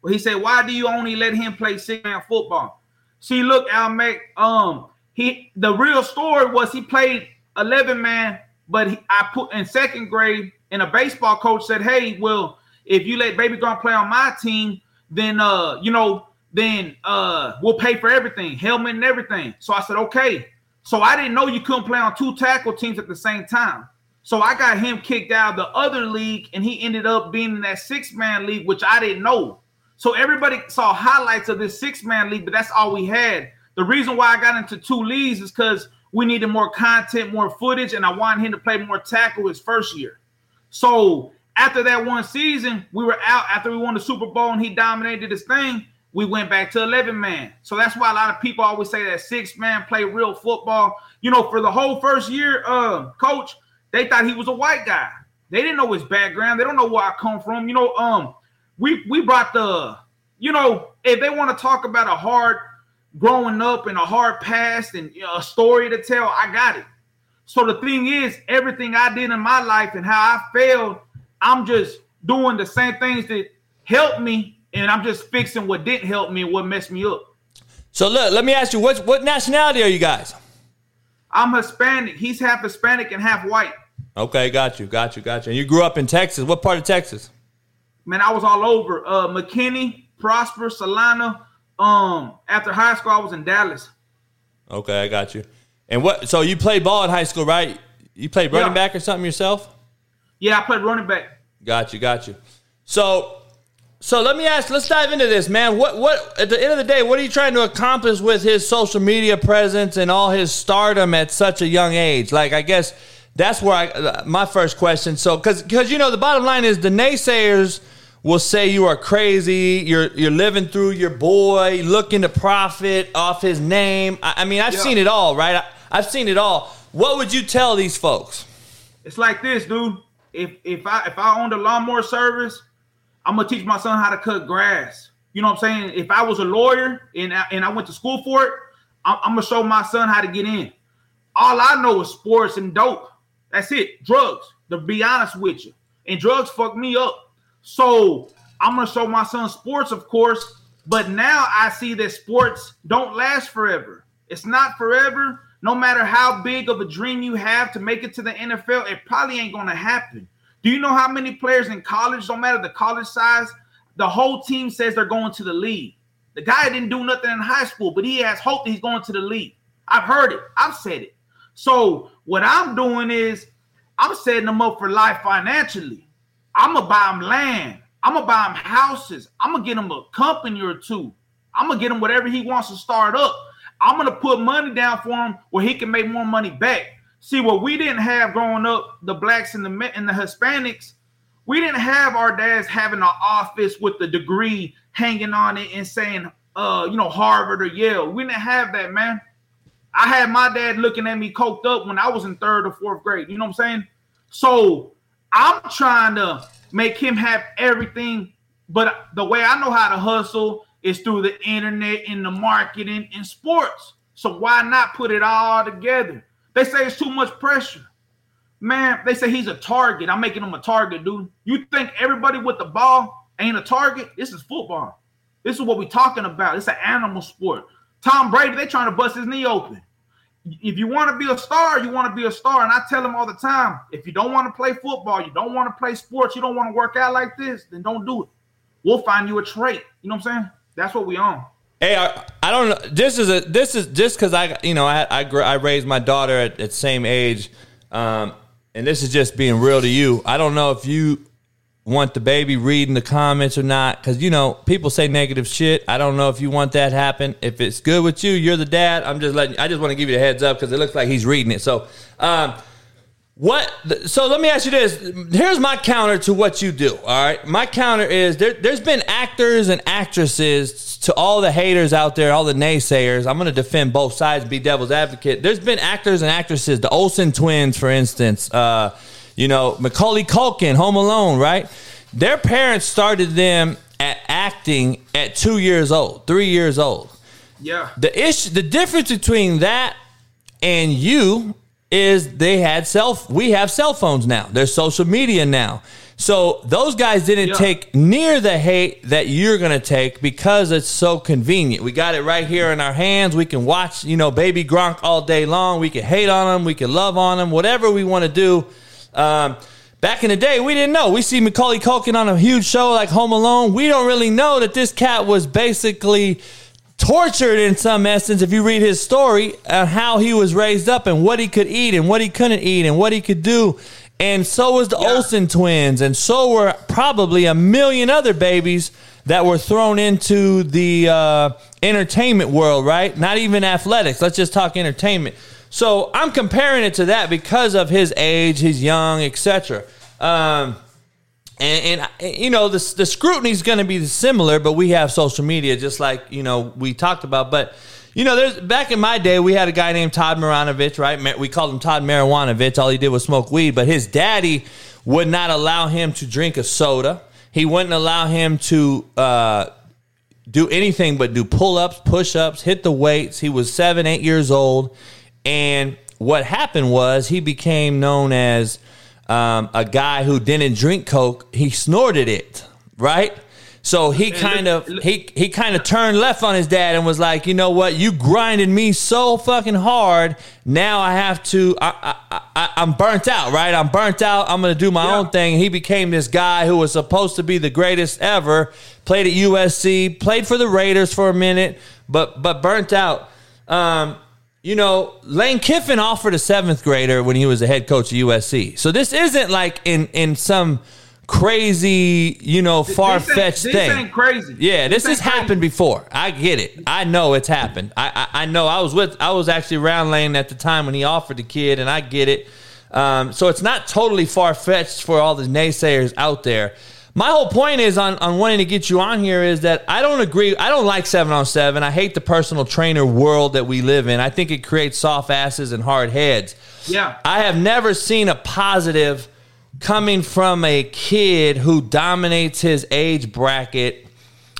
where he said, "Why do you only let him play six man football?" See, look, Al Mack, um, he the real story was he played eleven man, but he, I put in second grade, and a baseball coach said, "Hey, well, if you let Baby Gronk play on my team, then uh, you know." Then uh, we'll pay for everything, helmet and everything. So I said, okay. So I didn't know you couldn't play on two tackle teams at the same time. So I got him kicked out of the other league, and he ended up being in that six man league, which I didn't know. So everybody saw highlights of this six man league, but that's all we had. The reason why I got into two leagues is because we needed more content, more footage, and I wanted him to play more tackle his first year. So after that one season, we were out after we won the Super Bowl and he dominated his thing. We went back to 11 man. So that's why a lot of people always say that six man play real football. You know, for the whole first year, uh, coach, they thought he was a white guy. They didn't know his background. They don't know where I come from. You know, um, we we brought the, you know, if they want to talk about a hard growing up and a hard past and you know, a story to tell, I got it. So the thing is, everything I did in my life and how I failed, I'm just doing the same things that helped me, and I'm just fixing what didn't help me and what messed me up. So look, let me ask you, what what nationality are you guys? I'm Hispanic. He's half Hispanic and half white. Okay, got you, got you, got you. And you grew up in Texas. What part of Texas? Man, I was all over. Uh, McKinney, Prosper, Celina. Um, after high school, I was in Dallas. Okay, I got you. And what? So you played ball in high school, right? You played running Yeah. back or something yourself? Yeah, I played running back. Got you, got you. So, so let me ask. Let's dive into this, man. What, what? At the end of the day, what are you trying to accomplish with his social media presence and all his stardom at such a young age? Like, I guess that's where I my first question. So, because because you know the bottom line is the naysayers will say you are crazy. You're you're living through your boy, looking to profit off his name. I, I mean, I've Yeah. seen it all, right? I, I've seen it all. What would you tell these folks? It's like this, dude. If if I if I owned a lawnmower service, I'm gonna teach my son how to cut grass. You know what I'm saying? If I was a lawyer and I, and I went to school for it, I'm, I'm gonna show my son how to get in. All I know is sports and dope. That's it. Drugs. To be honest with you, and drugs fuck me up. So I'm gonna show my son sports, of course. But now I see that sports don't last forever. It's not forever. No matter how big of a dream you have to make it to the NFL, it probably ain't gonna happen. Do you know how many players in college, no matter the college size, the whole team says they're going to the league? The guy didn't do nothing in high school, but he has hope that he's going to the league. I've heard it. I've said it. So what I'm doing is I'm setting them up for life financially. I'm gonna buy them land. I'm gonna buy him houses. I'm gonna get him a company or two. I'm gonna get him whatever he wants to start up. I'm gonna put money down for him where he can make more money back. See what we didn't have growing up, the blacks and the and the Hispanics, we didn't have our dads having an office with the degree hanging on it and saying, uh, you know, Harvard or Yale. We didn't have that, man. I had my dad looking at me coked up when I was in third or fourth grade. You know what I'm saying? So I'm trying to make him have everything, but the way I know how to hustle is through the internet and the marketing and sports. So why not put it all together? They say it's too much pressure. Man, they say he's a target. I'm making him a target, dude. You think everybody with the ball ain't a target? This is football. This is what we're talking about. It's an animal sport. Tom Brady, they trying to bust his knee open. If you want to be a star, you want to be a star. And I tell them all the time, if you don't want to play football, you don't want to play sports, you don't want to work out like this, then don't do it. We'll find you a trait. You know what I'm saying? That's what we on. Hey, I, I don't know. This is a this is just because I you know I I, I raised my daughter at, at same age, um, and this is just being real to you. I don't know if you want the baby reading the comments or not because you know people say negative shit. I don't know if you want that happen. If it's good with you, you're the dad. I'm just letting. I just want to give you the heads up because it looks like he's reading it. So, um, what? So let me ask you this. Here's my counter to what you do. All right, my counter is there. There's been actors and actresses to all the haters out there, all the naysayers. I'm going to defend both sides, be devil's advocate. There's been actors and actresses, the Olsen twins, for instance. Uh, you know, Macaulay Culkin, Home Alone, right? Their parents started them at acting at two years old, three years old. Yeah. The issue, the difference between that and you is they had cell. We have cell phones now. There's social media now. So those guys didn't Yeah. take near the hate that you're going to take because it's so convenient. We got it right here in our hands. We can watch, you know, baby Gronk all day long. We can hate on him. We can love on him. Whatever we want to do. Um, back in the day, we didn't know. We see Macaulay Culkin on a huge show like Home Alone. We don't really know that this cat was basically tortured in some essence if you read his story and how he was raised up and what he could eat and what he couldn't eat and what he could do. And so was the olsen twins and so were probably a million other babies that were thrown into the uh, entertainment world right? Not even athletics. Let's just talk entertainment so i'm comparing it to that because of his age he's young etc um, and, and you know the the scrutiny is going to be similar, but we have social media just like you know we talked about. But you know, there's back in my day, we had a guy named Todd Marinovich, right? We called him Todd Marijuanovich. All he did was smoke weed, but his daddy would not allow him to drink a soda. He wouldn't allow him to uh, do anything but do pull ups, push ups, hit the weights. He was seven, eight years old, and what happened was he became known as um, a guy who didn't drink coke. He snorted it, right? So he kind of he he kind of turned left on his dad and was like, you know what, you grinded me so fucking hard. Now I have to. I, I, I I'm burnt out, right? I'm burnt out. I'm gonna do my Yeah. own thing. He became this guy who was supposed to be the greatest ever. Played at USC, played for the Raiders for a minute, but but burnt out. Um, you know, Lane Kiffin offered a seventh grader when he was the head coach of USC. So this isn't like in in some crazy, you know, far fetched This thing. ain't crazy. Yeah, this, has ain't crazy. happened before. I get it. I know it's happened. I, I I know. I was with. I was actually around Lane at the time when he offered the kid, and I get it. Um, so it's not totally far fetched for all the naysayers out there. My whole point is on, on wanting to get you on here is that I don't agree. I don't like seven on seven. I hate the personal trainer world that we live in. I think it creates soft asses and hard heads. Yeah. I have never seen a positive coming from a kid who dominates his age bracket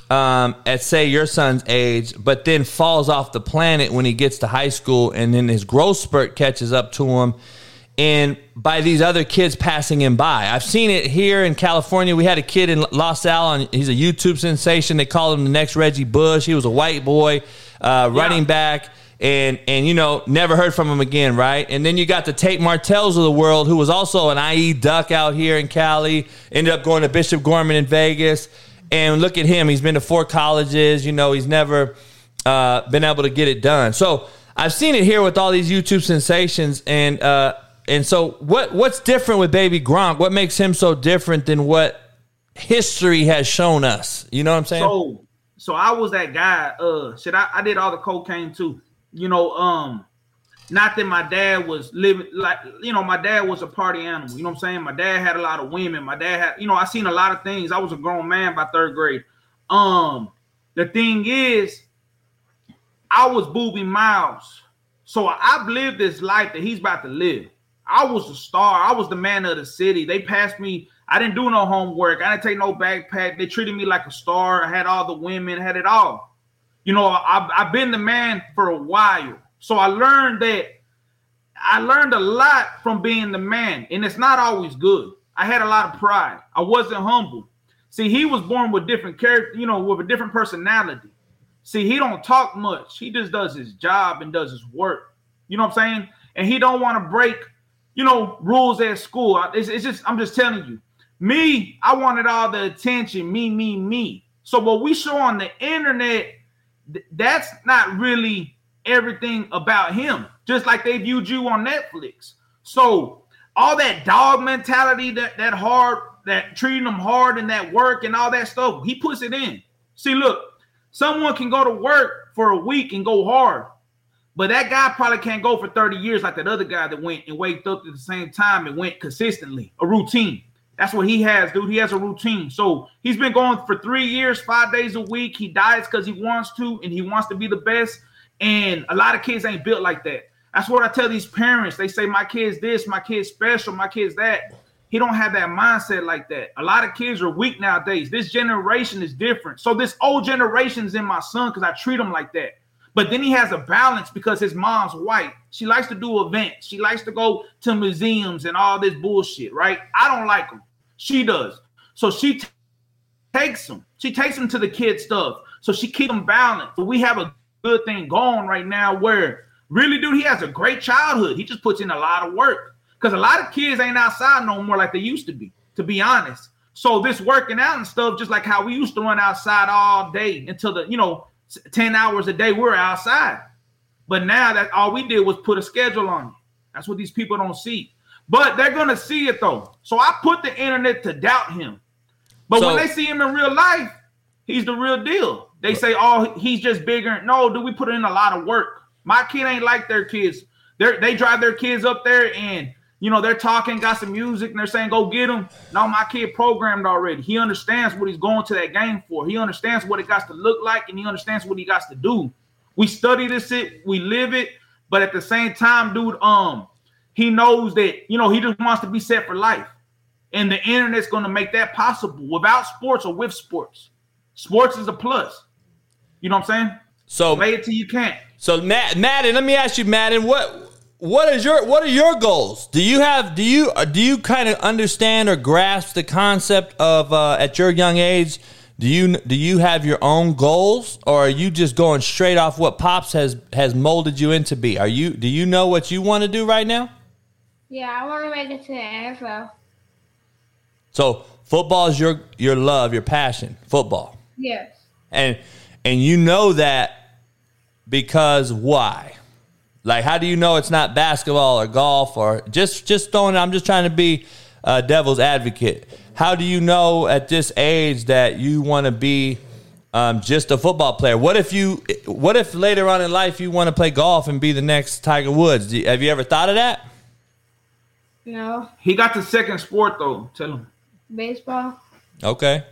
um, at say your son's age, but then falls off the planet when he gets to high school, and then his growth spurt catches up to him. And by these other kids passing him by, I've seen it here in California. We had a kid in La Salle, and he's a YouTube sensation. They called him the next Reggie Bush. He was a white boy, uh, running back and and you know never heard from him again, right? And then you got the Tate Martells of the world, who was also an IE duck out here in Cali, ended up going to Bishop Gorman in Vegas, and look at him, he's been to four colleges, you know, he's never uh, been able to get it done. So I've seen it here with all these YouTube sensations, and uh, and so what what's different with Baby Gronk? What makes him so different than what history has shown us. You know what I'm saying? So, so I was that guy. Uh, shit, I, I did all the cocaine too. You know, um, not that my dad was living like you know, my dad was a party animal. You know what I'm saying? My dad had a lot of women. My dad had, you know, I seen a lot of things. I was a grown man by third grade. Um, the thing is, I was Boobie Miles. So I've lived this life that he's about to live. I was the star. I was the man of the city. They passed me. I didn't do no homework. I didn't take no backpack. They treated me like a star. I had all the women, had it all. You know, I've, I've been the man for a while. So I learned that I learned a lot from being the man, and it's not always good. I had a lot of pride. I wasn't humble. See, he was born with different character, you know, with a different personality. See, he don't talk much. He just does his job and does his work. You know what I'm saying? And he don't want to break, you know, rules at school. It's, it's just, I'm just telling you. Me, I wanted all the attention. Me, me, me. So what we show on the internet, th- that's not really everything about him. Just like they viewed you on Netflix. So all that dog mentality, that that hard, that treating them hard and that work and all that stuff, he puts it in. See, look, someone can go to work for a week and go hard, but that guy probably can't go for 30 years like that other guy that went and waked up at the same time and went consistently, a routine. That's what he has, dude. He has a routine. So he's been going for three years, five days a week. He diets because he wants to and he wants to be the best. And a lot of kids ain't built like that. That's what I tell these parents. They say, My kid's this, my kid's special, my kid's that. He don't have that mindset like that. A lot of kids are weak nowadays. This generation is different. So this old generation's in my son because I treat him like that. But then he has a balance because his mom's white. She likes to do events. She likes to go to museums and all this bullshit, right? I don't like him. She does. So she t- takes him. She takes him to the kid stuff. So she keep him balanced. So we have a good thing going right now where really, dude, he has a great childhood. He just puts in a lot of work because a lot of kids ain't outside no more like they used to be, to be honest. So this working out and stuff, just like how we used to run outside all day until the, you know, 10 hours a day, we're outside. But now that all we did was put a schedule on it. That's what these people don't see. But they're gonna see it though. So I put the internet to doubt him. But So- when they see him in real life, he's the real deal. They say, "Oh, he's just bigger." No, do we put in a lot of work? My kid ain't like their kids. They they drive their kids up there and you know they're talking, got some music, and they're saying, "Go get him." Now my kid programmed already. He understands what he's going to that game for. He understands what it got to look like, and he understands what he got to do. We study this shit, we live it, but at the same time, dude, um, he knows that you know he just wants to be set for life, and the internet's going to make that possible without sports or with sports. Sports is a plus. You know what I'm saying? So Play it till you can't. So Matt, Madden, let me ask you, Madden, what what is your what are your goals? Do you have do you uh, do you kind of understand or grasp the concept of uh, at your young age? Do you do you have your own goals, or are you just going straight off what pops has has molded you into be? Are you do you know what you want to do right now? Yeah, I want to make it to the NFL. So football is your your love, your passion, football, Yes. and and you know that because why? Like, how do you know it's not basketball or golf or just just throwing? I'm just trying to be a devil's advocate. How do you know at this age that you want to be um, just a football player? What if you? What if later on in life you want to play golf and be the next Tiger Woods? Do you- have you ever thought of that? No. He got the second sport though. Tell him. Baseball. Okay,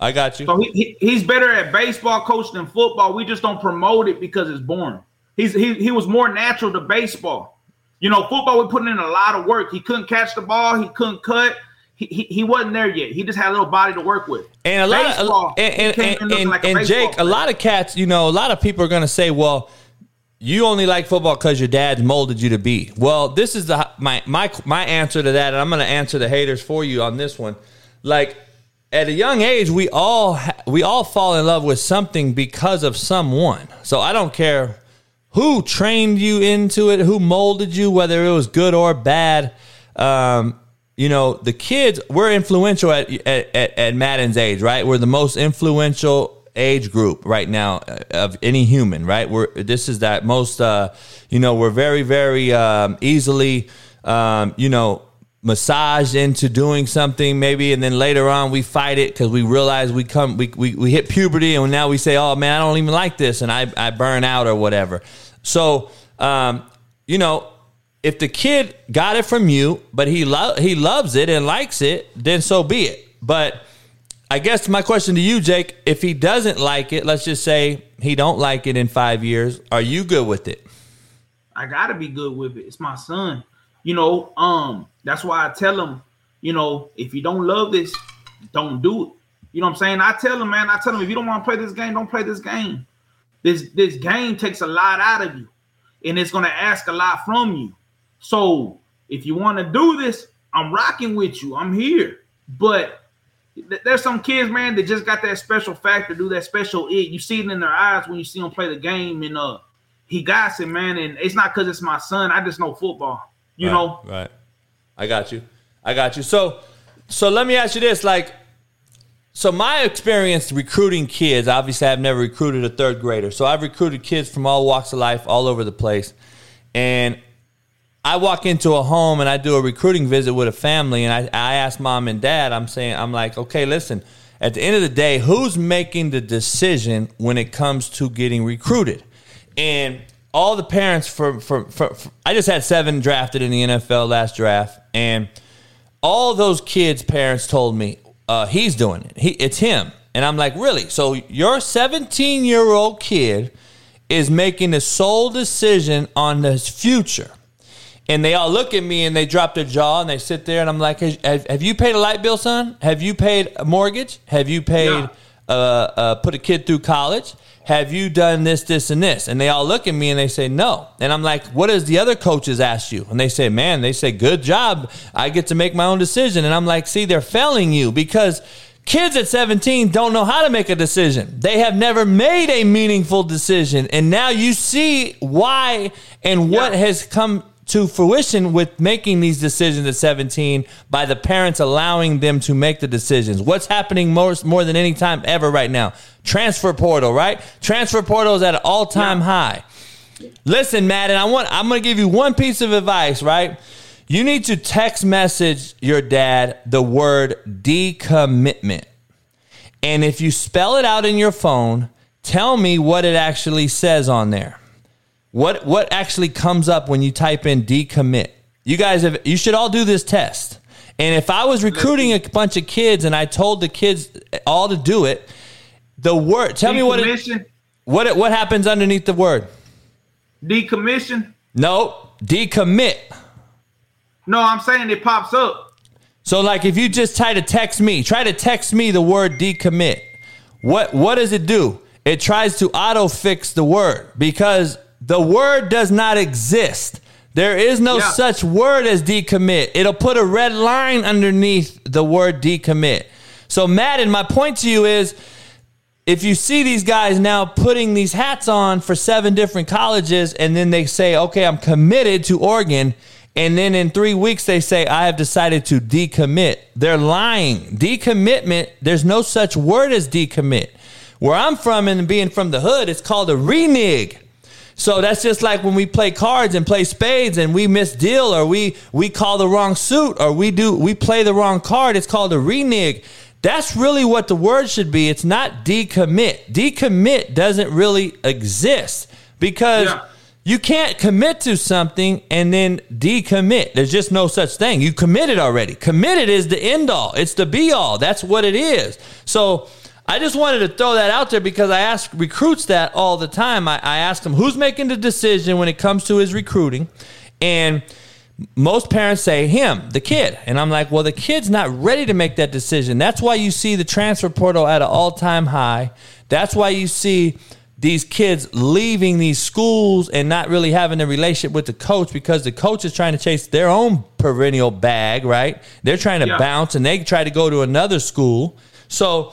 I got you. So he, he he's better at baseball coach than football. We just don't promote it because it's boring. He's he he was more natural to baseball. You know, football we putting in a lot of work. He couldn't catch the ball. He couldn't cut. He, he, he wasn't there yet. He just had a little body to work with. And a lot Baseball, of and, and, and, and, like a and Jake, a lot of cats, you know, a lot of people are going to say, well, you only like football because your dad molded you to be. Well, this is the my my my answer to that, and I'm going to answer the haters for you on this one. Like at a young age, we all ha- we all fall in love with something because of someone. So I don't care who trained you into it, who molded you, whether it was good or bad. Um, you know, the kids we're influential at, at at at Madden's age, right? We're the most influential age group right now uh, of any human, right? We're this is that most, uh, you know, we're very very um, easily, um, you know, massaged into doing something maybe and then later on we fight it because we realize we come we, we, we hit puberty and now we say oh man i don't even like this and i, I burn out or whatever so um, you know if the kid got it from you but he lo- he loves it and likes it then so be it but i guess my question to you jake if he doesn't like it let's just say he don't like it in five years are you good with it I gotta be good with it. It's my son. You know, um, that's why I tell them, you know, if you don't love this, don't do it. You know what I'm saying? I tell them, man, I tell them if you don't want to play this game, don't play this game. This this game takes a lot out of you, and it's gonna ask a lot from you. So if you want to do this, I'm rocking with you. I'm here. But th- there's some kids, man, that just got that special factor, do that special it. You see it in their eyes when you see them play the game, and uh, he got it, man. And it's not because it's my son. I just know football. You Right, know, right i got you. I got you. So so let me ask you this like so my experience recruiting kids obviously i've never recruited a third grader. So i've recruited kids from all walks of life all over the place. And i walk into a home and i do a recruiting visit with a family and i, I ask mom and dad i'm saying i'm like okay listen at the end of the day who's making the decision when it comes to getting recruited? And all the parents for, for, for, for I just had seven drafted in the NFL last draft, and all those kids' parents told me uh, he's doing it. He, it's him, and I'm like, really? So your 17 year old kid is making the sole decision on his future. And they all look at me and they drop their jaw and they sit there and I'm like, have, have you paid a light bill, son? Have you paid a mortgage? Have you paid, Yeah. uh, uh, put a kid through college? Have you done this, this, and this? And they all look at me and they say, no. And I'm like, what does the other coaches ask you? And they say, man, they say, good job. I get to make my own decision. And I'm like, see, they're failing you because kids at 17 don't know how to make a decision. They have never made a meaningful decision. And now you see why and what Yeah. has come to fruition with making these decisions at 17 by the parents allowing them to make the decisions. What's happening most more than any time ever right now? Transfer portal, right? Transfer portal is at an all-time high. Listen, Madden, I want I'm going to give you one piece of advice, right? You need to text message your dad the word decommitment. And if you spell it out in your phone, tell me what it actually says on there. What what actually comes up when you type in decommit? You guys have you should all do this test. And if I was recruiting a bunch of kids and I told the kids all to do it, the word tell me what it, what it, what happens underneath the word? decommission. No, decommit. No, I'm saying it pops up. So like if you just try to text me, try to text me the word decommit. What what does it do? It tries to auto fix the word because the word does not exist. There is no Yeah. such word as decommit. It'll put a red line underneath the word decommit. So Madden, my point to you is if you see these guys now putting these hats on for seven different colleges and then they say, okay, I'm committed to Oregon. And then in three weeks, they say, I have decided to decommit. They're lying. Decommitment, there's no such word as decommit. Where I'm from and being from the hood, it's called a renege. So that's just like when we play cards and play spades and we miss deal or we we call the wrong suit or we do we play the wrong card. It's called a renege. That's really what the word should be. It's not decommit. Decommit doesn't really exist because Yeah. you can't commit to something and then decommit. There's just no such thing. You committed already. Committed is the end all. It's the be all. That's what it is. So I just wanted to throw that out there because I ask recruits that all the time. I, I ask them who's making the decision when it comes to his recruiting, and most parents say him, the kid. And I'm like, well, the kid's not ready to make that decision. That's why you see the transfer portal at an all time high. That's why you see these kids leaving these schools and not really having a relationship with the coach because the coach is trying to chase their own perennial bag, right? They're trying to Yeah. bounce and they try to go to another school. So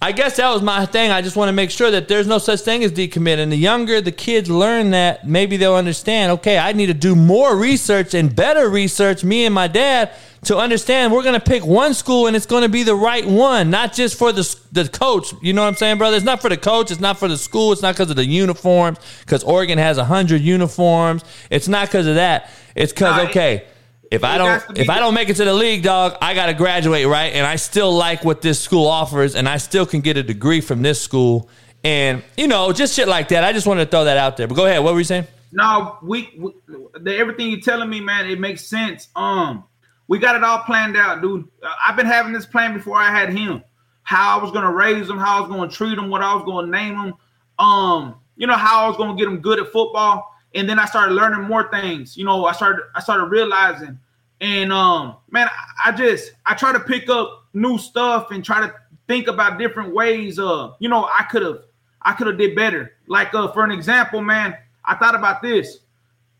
I guess that was my thing. I just want to make sure that there's no such thing as decommit. And the younger the kids learn that, maybe they'll understand, okay, I need to do more research and better research, me and my dad, to understand we're going to pick one school and it's going to be the right one, not just for the, the coach. You know what I'm saying, brother? It's not for the coach. It's not for the school. It's not because of the uniforms, because Oregon has a 100 uniforms. It's not because of that. It's because, okay, If I don't has to be if I don't make it to the league, dog, I gotta graduate, right? And I still like what this school offers, and I still can get a degree from this school, and you know, just shit like that. I just wanted to throw that out there. But go ahead, what were you saying? No, we, we the, everything you're telling me, man, it makes sense. Um, we got it all planned out, dude. Uh, I've been having this plan before I had him. How I was gonna raise him, how I was gonna treat him, what I was gonna name him. Um, you know how I was gonna get him good at football, and then I started learning more things. You know, I started I started realizing, and um, man, I, I just I try to pick up new stuff and try to think about different ways. Uh, you know, I could have I could have did better. Like uh, for an example, man, I thought about this.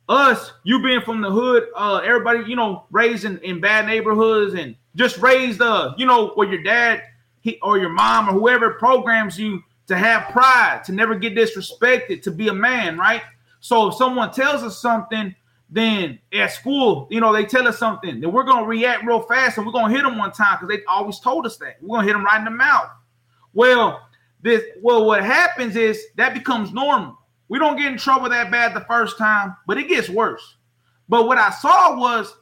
Us, you being from the hood, uh, everybody, you know, raised in, in bad neighborhoods and just raised, uh, you know, where your dad he, or your mom or whoever programs you to have pride, to never get disrespected, to be a man, right? So if someone tells us something, then at school, you know, they tell us something, then we're gonna react real fast and we're gonna hit them one time because they always told us that. We're gonna hit them right in the mouth. Well, this well, what happens is that becomes normal. We don't get in trouble that bad the first time, but it gets worse. But what I saw was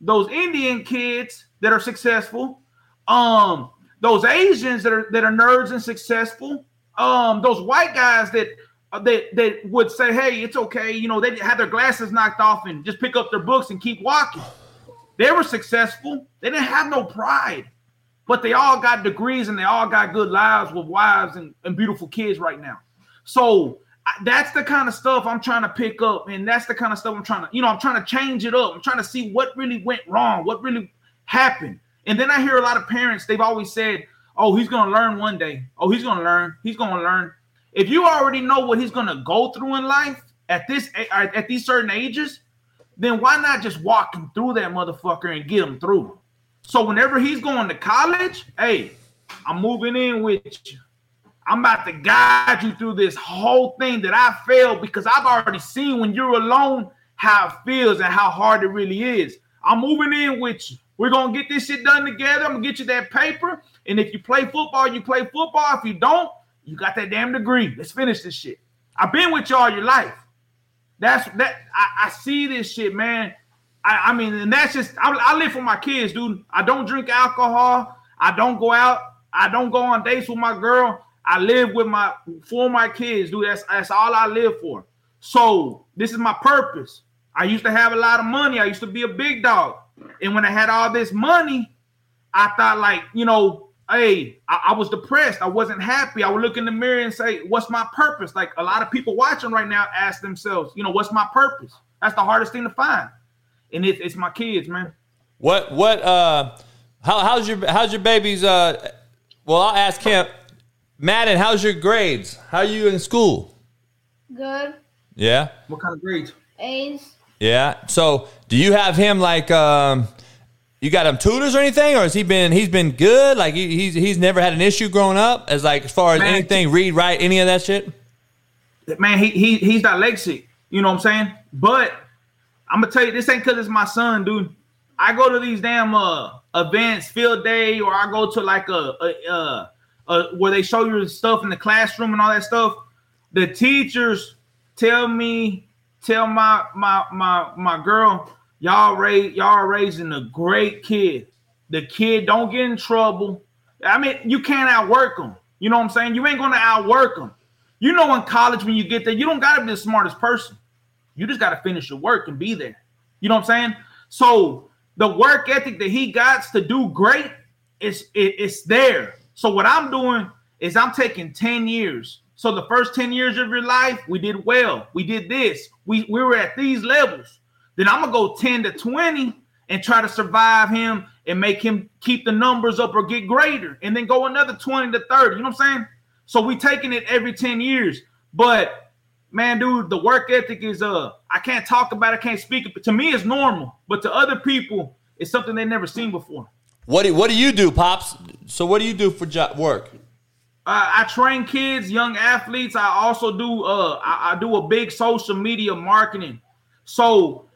those Indian kids that are successful, um, those Asians that are that are nerds and successful, um, those white guys that Uh, that that would say, "Hey, it's okay," you know, they had their glasses knocked off and just pick up their books and keep walking. They were successful. They didn't have no pride, but they all got degrees and they all got good lives with wives and, and beautiful kids right now. So that's the kind of stuff I'm trying to pick up, and that's the kind of stuff I'm trying to, you know, I'm trying to change it up. I'm trying to see what really went wrong, what really happened. And then I hear a lot of parents, they've always said, Oh, he's gonna learn one day. Oh, he's gonna learn. He's gonna learn. If you already know what he's gonna go through in life at this at these certain ages, then why not just walk him through that motherfucker and get him through? So whenever he's going to college, hey, I'm moving in with you. I'm about to guide you through this whole thing that I failed because I've already seen when you're alone how it feels and how hard it really is. I'm moving in with you. We're gonna get this shit done together. I'm gonna get you that paper. And if you play football, you play football. If you don't, you got that damn degree. Let's finish this shit. I've been with you all your life. That's that. I, I see this shit, man. I, I mean, and that's just I, I live for my kids, dude. I don't drink alcohol. I don't go out. I don't go on dates with my girl. I live with my for my kids, dude. That's that's all I live for. So this is my purpose. I used to have a lot of money. I used to be a big dog, and when I had all this money, I thought like, you know, hey, I, I was depressed. I wasn't happy. I would look in the mirror and say, what's my purpose? Like a lot of people watching right now ask themselves, you know, what's my purpose? That's the hardest thing to find, and it's it's my kids, man. What what uh how how's your how's your baby's uh well I'll ask him Madden, how's your grades? How are you in school? Good. Yeah? What kind of grades? A's. Yeah. So do you have him like um you got him tutors or anything, or has he been he's been good? Like he, he's he's never had an issue growing up as like as far as Man, anything, read, write, any of that shit? man, he he he's dyslexic. You know what I'm saying? But I'm gonna tell you, this ain't because it's my son, dude. I go to these damn uh events, field day, or I go to like a, a, uh uh where they show you stuff in the classroom and all that stuff. The teachers tell me, tell my my my my girl, y'all raise y'all raising a great kid. The kid don't get in trouble. I mean, you can't outwork them. You know what I'm saying? You ain't gonna outwork them. You know, in college when you get there, you don't gotta be the smartest person. You just gotta finish your work and be there. You know what I'm saying? So the work ethic that he got to do great is it, it's there. So what I'm doing is I'm taking 10 years. So the first 10 years of your life, we did well. We did this. We, we were at these levels. Then I'm gonna go 10 to 20 and try to survive him and make him keep the numbers up or get greater, and then go another 20 to 30. You know what I'm saying? So we taking it every 10 years. But man, dude, the work ethic is uh I can't talk about it, I can't speak it, but to me it's normal. But to other people, it's something they never seen before. What do what do you do, pops? So what do you do for job work? Uh, I train kids, young athletes. I also do uh I, I do a big social media marketing. So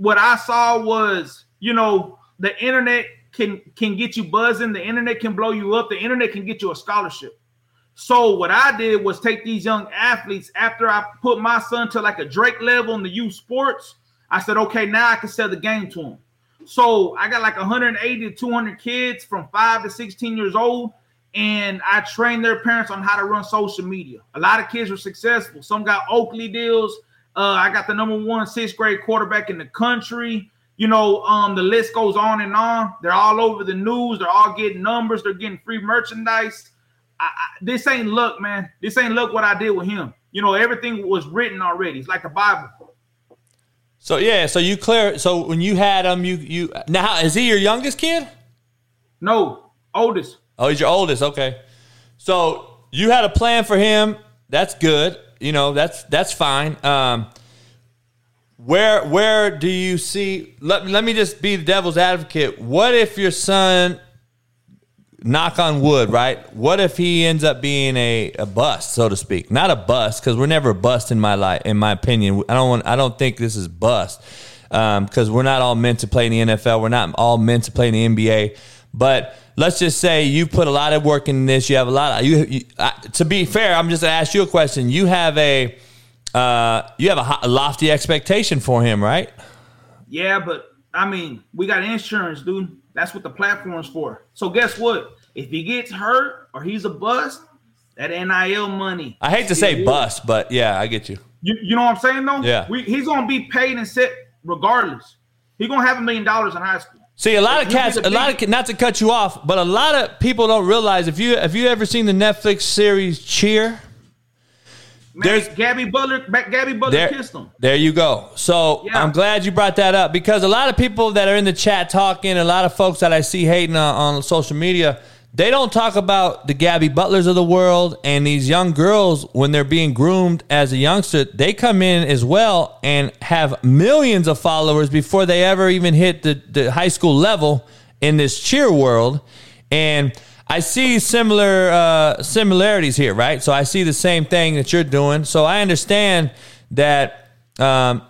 what I saw was, you know, the internet can can get you buzzing, the internet can blow you up, the internet can get you a scholarship. So what I did was take these young athletes after I put my son to like a Drake level in the youth sports. I said, okay, now I can sell the game to him. So I got like 180 to 200 kids from five to 16 years old, and I trained their parents on how to run social media. A lot of kids were successful. Some got Oakley deals. Uh, I got the number one sixth grade quarterback in the country. You know, um, the list goes on and on. They're all over the news. They're all getting numbers. They're getting free merchandise. I, I, this ain't luck, man. This ain't luck. What I did with him. You know, everything was written already. It's like the Bible. So yeah, so you clear. So when you had him, you you now is he your youngest kid? No, oldest. Oh, he's your oldest. Okay. So you had a plan for him. That's good. You know, that's that's fine. Um, where where do you see? Let let me just be the devil's advocate. What if your son, knock on wood, right? What if he ends up being a, a bust, so to speak? Not a bust because we're never bust in my life, in my opinion. I don't want. I don't think this is bust because um, we're not all meant to play in the NFL. We're not all meant to play in the NBA. But let's just say you put a lot of work in this. You have a lot. Of, you, you uh, to be fair, I'm just gonna ask you a question. You have a uh, you have a, a lofty expectation for him, right? Yeah, but I mean, we got insurance, dude. That's what the platform's for. So guess what? If he gets hurt or he's a bust, that NIL money. I hate to say bust, but yeah, I get you. You, you know what I'm saying though? Yeah. We, he's gonna be paid and set regardless. He's gonna have a million dollars in high school. See, a lot of cats, a lot of not to cut you off, but a lot of people don't realize if you have you ever seen the Netflix series Cheer? Man, There's- Gabi Butler. Gabi Butler There, kissed him. there you go. So Yeah. I'm glad you brought that up because a lot of people that are in the chat talking, a lot of folks that I see hating on, on social media, they don't talk about the Gabi Butlers of the world and these young girls when they're being groomed as a youngster. They come in as well and have millions of followers before they ever even hit the, the high school level in this cheer world. And I see similar uh, similarities here, right? So I see the same thing that you're doing. So I understand that. Um,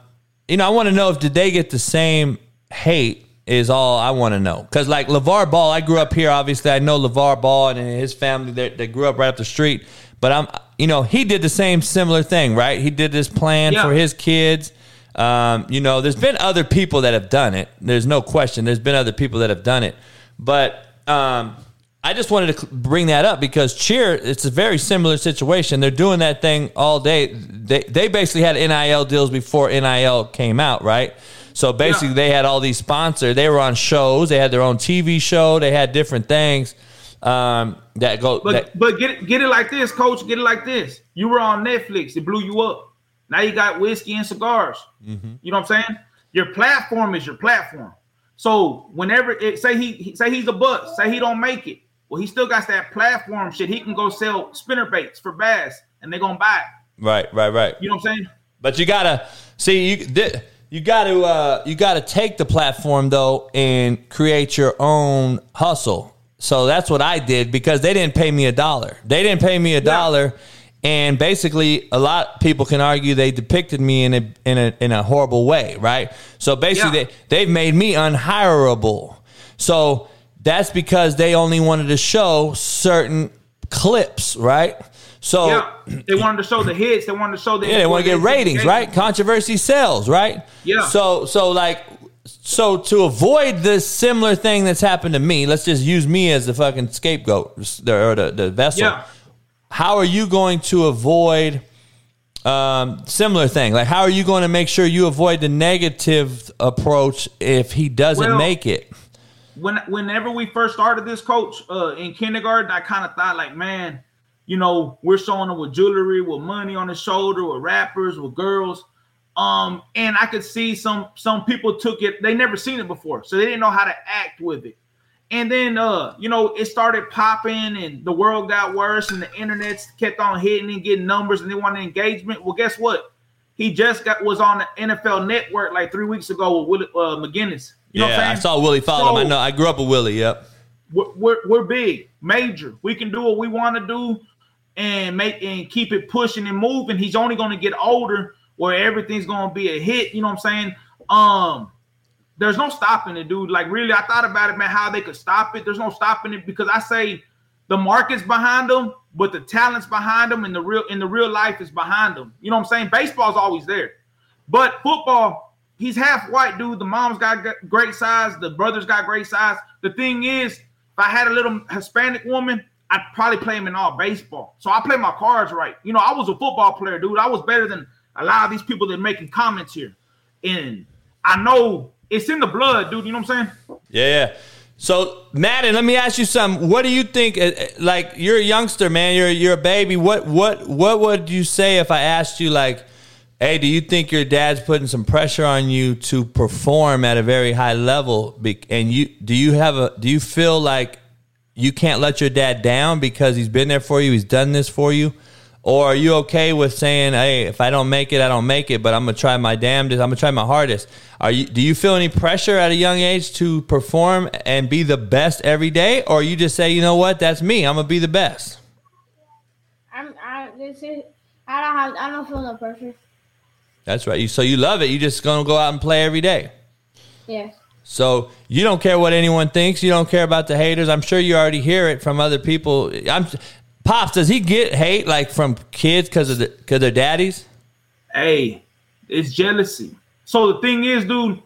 you know, I want to know if did they get the same hate is all I want to know. Because like LaVar Ball, I grew up here. Obviously, I know LaVar Ball and his family. They, they grew up right up the street. But I'm, you know, he did the same similar thing, right? He did this plan Yeah. for his kids. Um, you know, there's been other people that have done it. There's no question. There's been other people that have done it. But um, I just wanted to bring that up because cheer, it's a very similar situation. They're doing that thing all day. They they basically had NIL deals before NIL came out, right? So basically, Yeah. they had all these sponsors. They were on shows. They had their own TV show. They had different things um, that go. But that, but get it get it like this, coach. Get it like this. You were on Netflix. It blew you up. Now you got whiskey and cigars. Mm-hmm. You know what I'm saying? Your platform is your platform. So whenever it say he, say he's a bust, say he don't make it, well he still got that platform. Shit, he can go sell spinner baits for bass, and they're gonna buy it. right, right, right. You know what I'm saying? But you gotta see you. Th- you got to uh, you got to take the platform though and create your own hustle. So that's what I did because they didn't pay me a dollar. They didn't pay me a dollar, and basically, a lot of people can argue they depicted me in a in a in a horrible way, right? So basically, Yeah. they they've made me unhireable. So that's because they only wanted to show certain clips, right? So Yeah, they wanted to show the hits. They wanted to show the yeah, they want to get ratings, right? Controversy sells, right? Yeah. So, so like, so to avoid this similar thing that's happened to me, let's just use me as the fucking scapegoat or the, the vessel. Yeah. How are you going to avoid um, similar thing? Like, how are you going to make sure you avoid the negative approach if he doesn't Well- make it? when whenever we first started this coach uh in kindergarten, I kind of thought like, man, you know, we're showing them with jewelry, with money on the shoulder, with rappers, with girls. Um, and I could see some some people took it, they never seen it before, so they didn't know how to act with it. And then uh, you know, it started popping and the world got worse and the internet kept on hitting and getting numbers and they wanted engagement. Well, guess what? He just got was on the NFL network like three weeks ago with Willie, uh, McGinest. You know what yeah, I saw Willie follow him. I know. I grew up with Willie. Yep. we're, we're, we're big, major. We can do what we want to do and make and keep it pushing and moving. He's only going to get older where everything's going to be a hit. You know what I'm saying? Um, there's no stopping it, dude. Like really, I thought about it, man, how they could stop it. There's no stopping it because I say the market's behind them, but the talent's behind them, and the real in the real life is behind them. You know what I'm saying? Baseball's always there, but football, he's half white, dude. The mom's got great size. The brother's got great size. The thing is, if I had a little Hispanic woman, I'd probably play him in all baseball. So I play my cards right. You know, I was a football player, dude. I was better than a lot of these people that making comments here. And I know it's in the blood, dude. You know what I'm saying? Yeah, yeah. So, Madden, let me ask you something. What do you think? uh, uh, Like, you're a youngster, man. You're you're a baby. What what what would you say if I asked you, like, hey, do you think your dad's putting some pressure on you to perform at a very high level? And you do you have a do you feel like you can't let your dad down because he's been there for you, he's done this for you? Or are you okay with saying, "Hey, if I don't make it, I don't make it, but I'm gonna try my damnedest. I'm gonna try my hardest." Are you? Do you feel any pressure at a young age to perform and be the best every day, or you just say, "You know what? That's me. I'm gonna be the best." I'm I this is I don't have I don't feel no pressure. That's right. You so you love it. You just gonna go out and play every day. Yes. So you don't care what anyone thinks. You don't care about the haters. I'm sure you already hear it from other people. I'm pops. Does he get hate like from kids because of the because their daddies? Hey, it's jealousy. So the thing is, dude,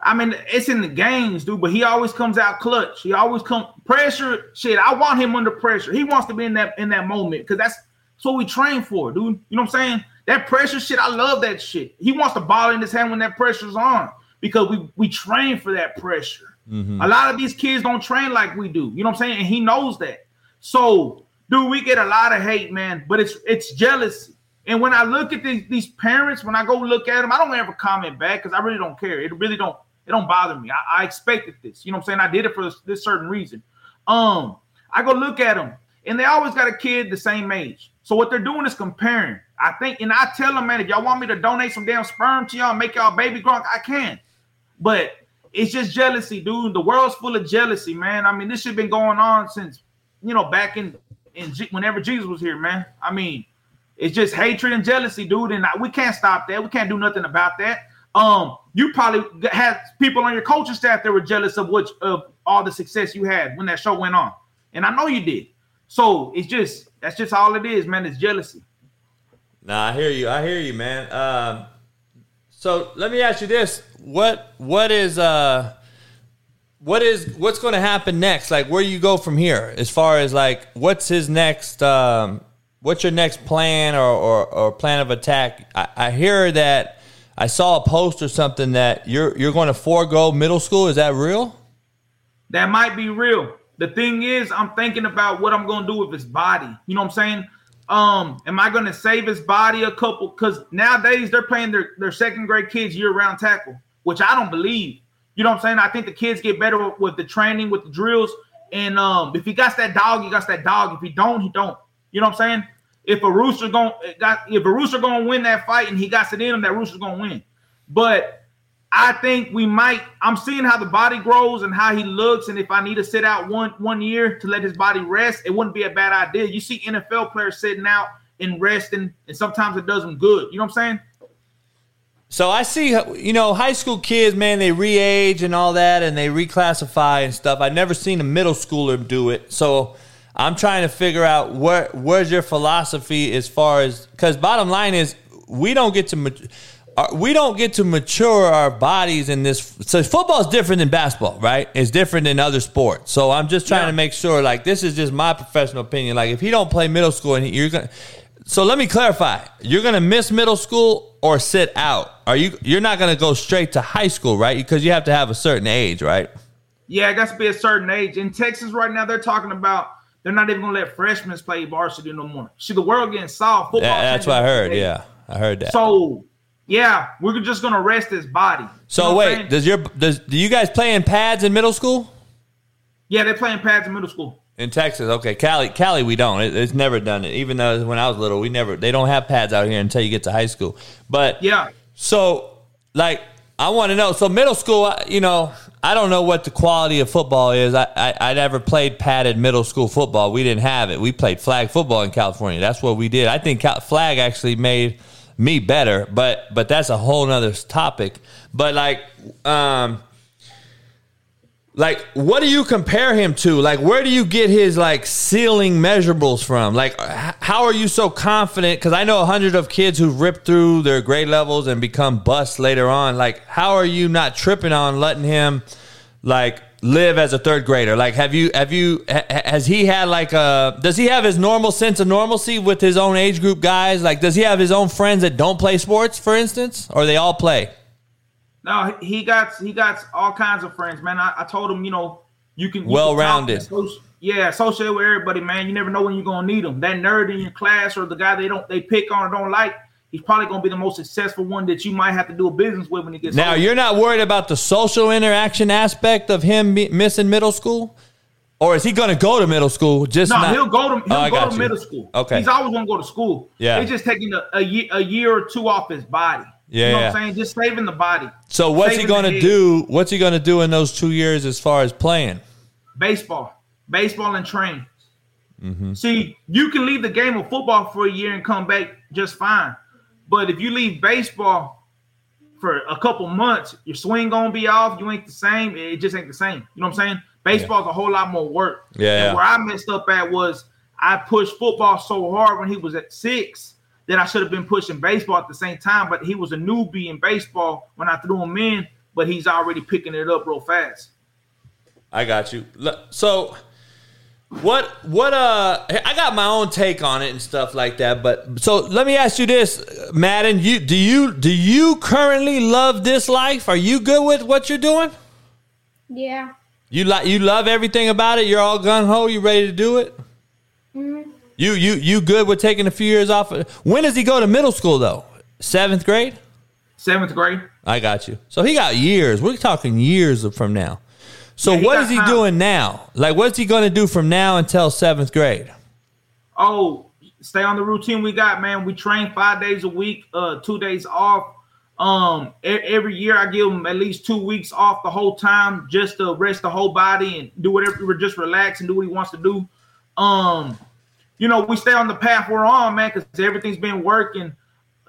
I mean, it's in the games, dude, but he always comes out clutch. He always come pressure. Shit, I want him under pressure. He wants to be in that in that moment because that's, that's what we train for, dude. You know what I'm saying? That pressure shit, I love that shit. He wants to ball in his hand when that pressure's on because we we train for that pressure. A lot of these kids don't train like we do. You know what I'm saying? And he knows that. So, dude, we get a lot of hate, man. But it's it's jealousy. And when I look at these, these parents, when I go look at them, I don't ever comment back because I really don't care. It really don't it don't bother me. I, I expected this. You know what I'm saying? I did it for this, this certain reason. Um, I go look at them, and they always got a kid the same age. So what they're doing is comparing. I think, and I tell them, man, if y'all want me to donate some damn sperm to y'all, make y'all baby grow, I can. But it's just jealousy, dude. The world's full of jealousy, man. I mean, this shit been going on since you know back in in G- whenever Jesus was here, man. I mean, it's just hatred and jealousy, dude, and I, we can't stop that. We can't do nothing about that. Um, you probably had people on your coaching staff that were jealous of what of all the success you had when that show went on, and I know you did. So it's just that's just all it is, man. It's jealousy. Nah, I hear you. I hear you, man. Um, so let me ask you this: what what is uh what is what's going to happen next? Like, where you go from here? As far as like, what's his next? Um, what's your next plan or or, or plan of attack? I, I hear that I saw a post or something that you're you're going to forego middle school. Is that real? That might be real. The thing is, I'm thinking about what I'm gonna do with his body. You know what I'm saying? Um, am I gonna save his body a couple? Because nowadays they're playing their, their second grade kids year round tackle, which I don't believe. You know what I'm saying? I think the kids get better with, with the training, with the drills. And um, if he got that dog, he got that dog. If he don't, he don't. You know what I'm saying? If a rooster going got if a rooster gonna win that fight and he got it in him, that rooster's gonna win. But I think we might. I'm seeing how the body grows and how he looks, and if I need to sit out one one year to let his body rest, it wouldn't be a bad idea. You see NFL players sitting out and resting, and sometimes it does them good. You know what I'm saying? So I see, you know, high school kids, man, they re-age and all that, and they reclassify and stuff. I've never seen a middle schooler do it. So I'm trying to figure out where where's your philosophy as far as because bottom line is we don't get to we don't get to mature our bodies in this. So football is different than basketball, right? It's different than other sports. So I'm just trying to make sure. Like this is just my professional opinion. Like if he don't play middle school and he, you're gonna. So let me clarify. You're gonna miss middle school or sit out. Are you? You're not gonna go straight to high school, right? Because you have to have a certain age, right? Yeah, it got to be a certain age. In Texas right now, they're talking about they're not even gonna let freshmen play varsity no more. See, the world getting soft. Football. Yeah, that's what I heard. Yeah, I heard that. So yeah, we're just gonna rest his body. You So know wait, does your does do you guys play in pads in middle school? yeah, they're playing pads in middle school. In Texas, okay. Cali, Cali, we don't. It, it's never done it. Even though when I was little, we never. They don't have pads out here until you get to high school. But Yeah, so like I want to know. So middle school, you know, I don't know what the quality of football is. I, I I never played padded middle school football. We didn't have it. We played flag football in California. That's what we did. I think flag actually made me better, but but that's a whole nother topic. But like, um, like what do you compare him to? Like where do you get his like ceiling measurables from? Like how are you so confident? Because I know a hundred of kids who've ripped through their grade levels and become busts later on. Like how are you not tripping on letting him like live as a third grader? Like have you have you ha- has he had like a does he have his normal sense of normalcy with his own age group guys? Like does he have his own friends that don't play sports, for instance, or they all play? No, he got he got all kinds of friends, man. I, I told him, you know, you can you can Well-rounded. talk and Yeah, associate with everybody, man. You never know when you're gonna need them. That nerd in your class or the guy they don't they pick on or don't like, he's probably gonna be the most successful one that you might have to do a business with when he gets Now older. you're not worried about the social interaction aspect of him missing middle school, or is he going to go to middle school? Just No, not- he'll go to he'll Oh, go to you. middle school. Okay. he's always gonna go to school. Yeah. he's just taking a, a year a year or two off his body. Yeah, you know yeah. what I'm saying? Just saving the body. So what's he gonna do? What's he going to do in those two years as far as playing? baseball, baseball and train. Mm-hmm. See, you can leave the game of football for a year and come back just fine. But if you leave baseball for a couple months, your swing gonna be off. You ain't the same. It just ain't the same. You know what I'm saying? Baseball's a whole lot more work. Yeah. And where I messed up at was I pushed football so hard when he was at six that I should have been pushing baseball at the same time. But he was a newbie in baseball when I threw him in, but he's already picking it up real fast. I got you. So what what uh I got my own take on it and stuff like that, but so let me ask you this, Madden, you do you do you currently love this life? Are you good with what you're doing? Yeah. You like you love everything about it? You're all gun ho, you ready to do it? Mm-hmm. You you you good with taking a few years off? When does he go to middle school though? Seventh grade? Seventh grade. I got you. So he got years. We're talking years from now. So Yeah, what is he time. doing now? Like what's he going to do from now until seventh grade? oh, stay on the routine we got, man. We train five days a week, uh, two days off. Um, every year I give him at least two weeks off the whole time just to rest the whole body and do whatever, we're just relax and do what he wants to do. Um, you know, we stay on the path we're on, man, because everything's been working.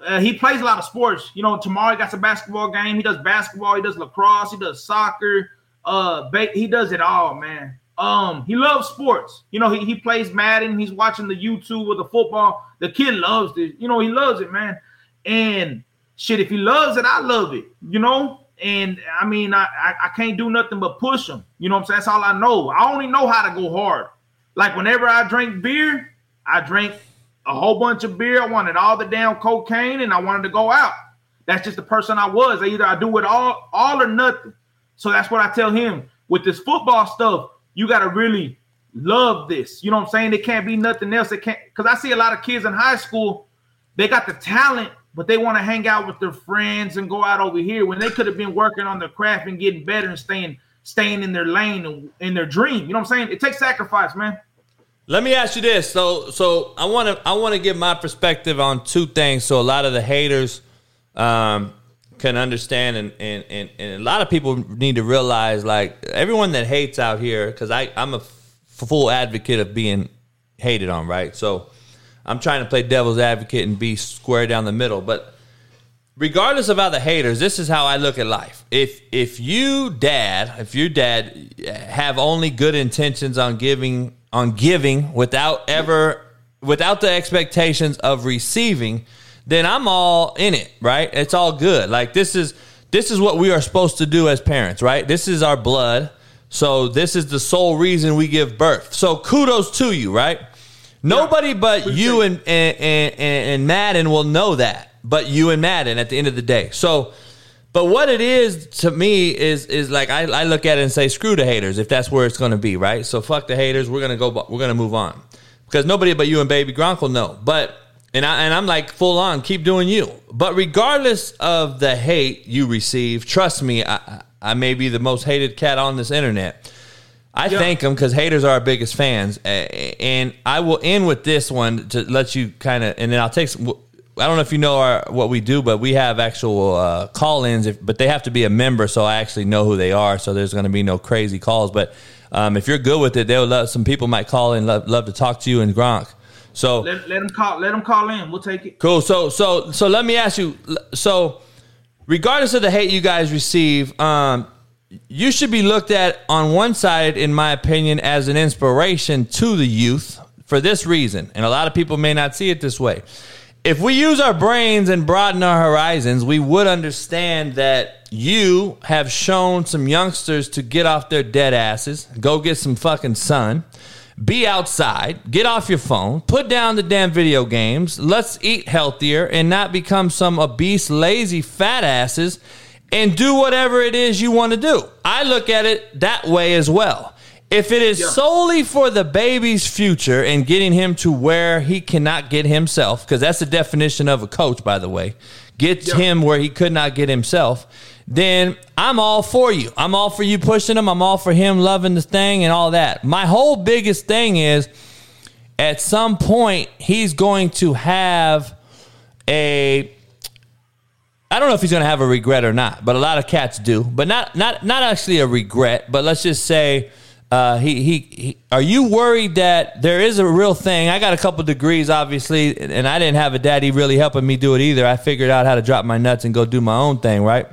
Uh, he plays a lot of sports. You know, tomorrow he got some basketball game. He does basketball. He does lacrosse. He does soccer. Uh, ba- he does it all, man. Um, he loves sports. You know, he, he plays Madden. He's watching the YouTube with the football. The kid loves it. You know, he loves it, man. And shit, if he loves it, I love it. You know. And I mean, I, I I can't do nothing but push him. You know I'm saying? That's all I know. I only know how to go hard. Like whenever I drink beer, I drink a whole bunch of beer. I wanted all the damn cocaine and I wanted to go out. That's just the person I was. Either I do it all, all or nothing. So that's what I tell him. With this football stuff, you got to really love this. You know what I'm saying? It can't be nothing else. It can't because I see a lot of kids in high school, they got the talent, but they want to hang out with their friends and go out over here when they could have been working on their craft and getting better and staying staying in their lane and in their dream. You know what I'm saying? It takes sacrifice, man. Let me ask you this. So so I want to I want to give my perspective on two things so a lot of the haters um can understand and and, and, and a lot of people need to realize like everyone that hates out here I I'm a f- full advocate of being hated on, right? So I'm trying to play devil's advocate and be square down the middle, but regardless of other haters, this is how I look at life. If if you dad, if your dad eh, have only good intentions on giving on giving without ever without the expectations of receiving, then I'm all in it, right? It's all good. Like this is this is what we are supposed to do as parents, right? This is our blood. So this is the sole reason we give birth. So kudos to you, right? Nobody but you and, and, and, and Madden will know that. But you and Madden at the end of the day. So, but what it is to me is is like I, I look at it and say screw the haters if that's where it's going to be, right? So fuck the haters. We're gonna go. We're gonna move on because nobody but you and Baby Gronk will know. But and I and I'm like full on, keep doing you. But regardless of the hate you receive, trust me, I, I- may be the most hated cat on this internet. I thank them because haters are our biggest fans, and I will end with this one to let you kind of, and then I'll take. Some, I don't know if you know our what we do, but we have actual uh, call-ins, but they have to be a member, so I actually know who they are. So there's going to be no crazy calls. But um, if you're good with it, they'll love. Some people might call and love, love to talk to you and Gronk. So Let, let them call. Let them call in. We'll take it. Cool. So so so let me ask you. So regardless of the hate you guys receive, um, you should be looked at on one side, in my opinion, as an inspiration to the youth for this reason. And a lot of people may not see it this way. If we use our brains and broaden our horizons, we would understand that you have shown some youngsters to get off their dead asses, go get some fucking sun, be outside, get off your phone, put down the damn video games, let's eat healthier and not become some obese, lazy fat asses and do whatever it is you want to do. I look at it that way as well. If it is Yeah. solely for the baby's future and getting him to where he cannot get himself, because that's the definition of a coach, by the way, gets Yeah. him where he could not get himself, then I'm all for you. I'm all for you pushing him. I'm all for him loving the thing and all that. My whole biggest thing is at some point he's going to have a I don't know if he's going to have a regret or not, but a lot of cats do. But not not not actually a regret, but let's just say uh, he, he he. Are you worried that there is a real thing? I got a couple degrees, obviously, and I didn't have a daddy really helping me do it either. I figured out how to drop my nuts and go do my own thing, right?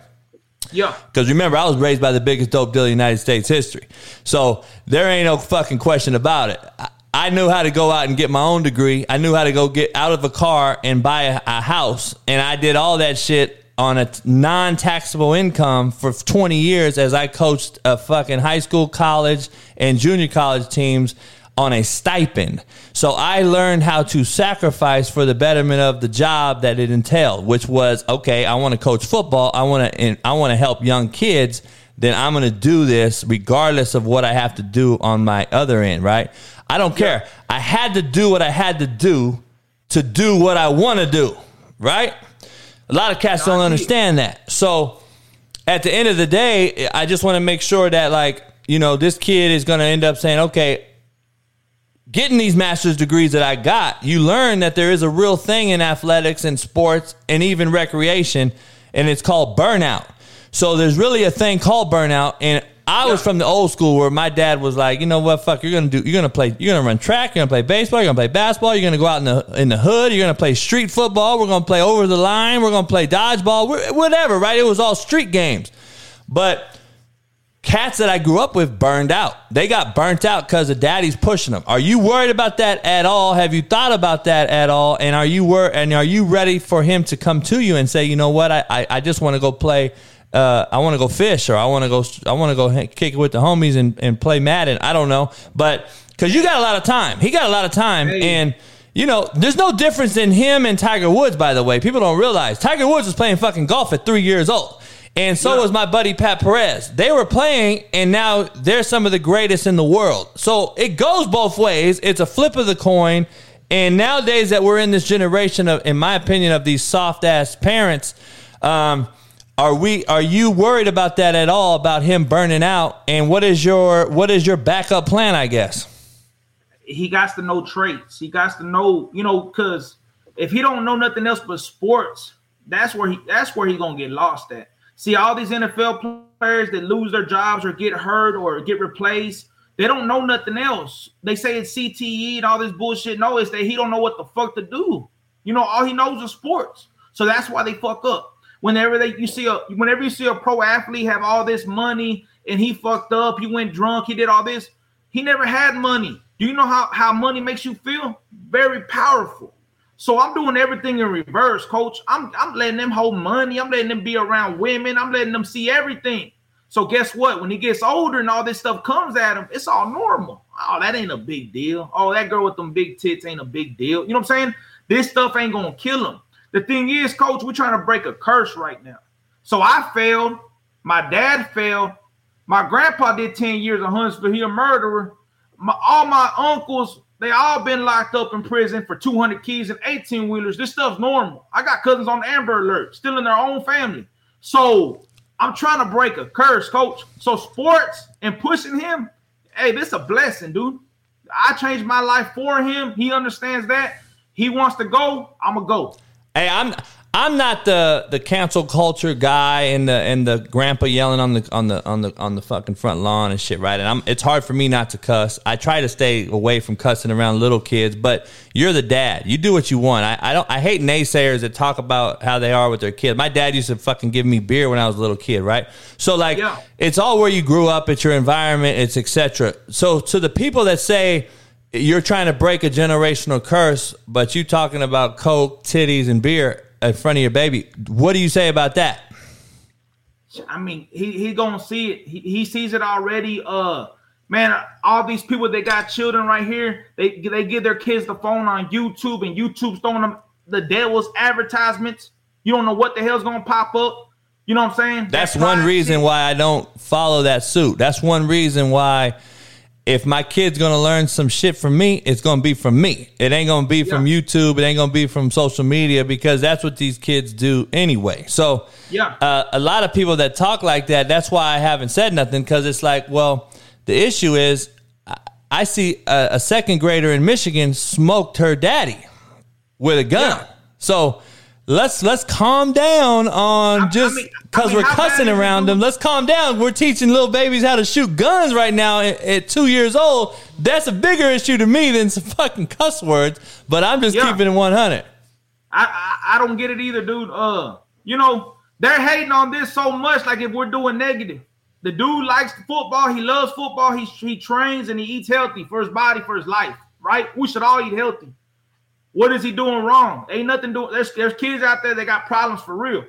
Yeah. Because remember, I was raised by the biggest dope dealer in United States history. So there ain't no fucking question about it. I, I knew how to go out and get my own degree. I knew how to go get out of a car and buy a, a house. And I did all that shit on a non taxable income for 20 years as I coached a fucking high school, college, and junior college teams on a stipend. So I learned how to sacrifice for the betterment of the job that it entailed, which was okay, I want to coach football, I want to I want to help young kids, then I'm going to do this regardless of what I have to do on my other end, right? I don't care. I had to do what I had to do to do what I want to do, right? A lot of cats don't understand that. So at the end of the day, I just want to make sure that like, you know, this kid is going to end up saying, "Okay, getting these master's degrees that I got, you learn that there is a real thing in athletics and sports and even recreation, and it's called burnout. So there's really a thing called burnout. And I was from the old school where my dad was like, you know what, fuck, you're gonna do, you're gonna play, you're gonna run track, you're gonna play baseball, you're gonna play basketball, you're gonna go out in the in the hood, you're gonna play street football, we're gonna play over the line, we're gonna play dodgeball, whatever, right? It was all street games, but cats that I grew up with burned out. They got burnt out because of daddy's pushing them. Are you worried about that at all? Have you thought about that at all? And are you wor- and are you ready for him to come to you and say, you know what, I I, I just want to go play. Uh, I want to go fish, or I want to go. I want to go kick it with the homies and, and play Madden. I don't know, but because you got a lot of time, he got a lot of time, and you know, there's no difference in him and Tiger Woods. By the way, people don't realize Tiger Woods was playing fucking golf at three years old. And so was my buddy Pat Perez. They were playing, and now they're some of the greatest in the world. So it goes both ways. It's a flip of the coin. And nowadays that we're in this generation of, in my opinion, of these soft ass parents, um, are we? Are you worried about that at all? About him burning out? And what is your what is your backup plan? I guess. he got to know traits. He got to know, you know, because if he don't know nothing else but sports, that's where he that's where he gonna get lost at. See, all these NFL players that lose their jobs or get hurt or get replaced, they don't know nothing else. They say it's CTE and all this bullshit. No, it's that he don't know what the fuck to do. You know, all he knows is sports. So that's why they fuck up. Whenever they you see a whenever you see a pro athlete have all this money and he fucked up, he went drunk, he did all this, he never had money. Do you know how, how money makes you feel? Very powerful. So I'm doing everything in reverse, coach. I'm I'm letting them hold money. I'm letting them be around women. I'm letting them see everything. So guess what? When he gets older and all this stuff comes at him, it's all normal. Oh, that ain't a big deal. Oh, that girl with them big tits ain't a big deal. You know what I'm saying? This stuff ain't gonna kill him. The thing is, coach, we're trying to break a curse right now. So I failed. My dad failed. My grandpa did 10 years of Huntsville. He a murderer. My, all my uncles, they all been locked up in prison for 200 keys and 18 wheelers. This stuff's normal. I got cousins on Amber Alert, still in their own family. So I'm trying to break a curse, coach. So sports and pushing him, hey, this a blessing, dude. I changed my life for him. He understands that. He wants to go. I'm gonna go. Hey, I'm I'm not the the cancel culture guy and the and the grandpa yelling on the on the on the on the fucking front lawn and shit, right? And I'm it's hard for me not to cuss. I try to stay away from cussing around little kids, but you're the dad. You do what you want. I, I don't I hate naysayers that talk about how they are with their kids. My dad used to fucking give me beer when I was a little kid, right? So like Yeah. it's all where you grew up, it's your environment, it's etc. So to the people that say you're trying to break a generational curse, but you talking about coke, titties, and beer in front of your baby. What do you say about that? I mean, he he gonna see it. He, he sees it already. Uh, man, all these people that got children right here, they they give their kids the phone on YouTube, and YouTube's throwing them the devil's advertisements. You don't know what the hell's gonna pop up. You know what I'm saying? That's That one reason why I don't follow that suit. That's one reason why if my kid's gonna learn some shit from me, it's gonna be from me. It ain't gonna be from YouTube. It ain't gonna be from social media because that's what these kids do anyway. So Yeah. uh, a lot of people that talk like that, that's why I haven't said nothing because it's like, well, the issue is I, see a, a second grader in Michigan smoked her daddy with a gun. So let's let's calm down on just mean- I because mean, we're cussing around them. Let's calm down. We're teaching little babies how to shoot guns right now at, at two years old. That's a bigger issue to me than some fucking cuss words. But I'm just Yeah. keeping it 100. I, I I don't get it either, dude. Uh, you know, they're hating on this so much. Like if we're doing negative, the dude likes football. He loves football. He he trains and he eats healthy for his body, for his life. Right? We should all eat healthy. What is he doing wrong? Ain't nothing doing. There's there's kids out there that got problems for real.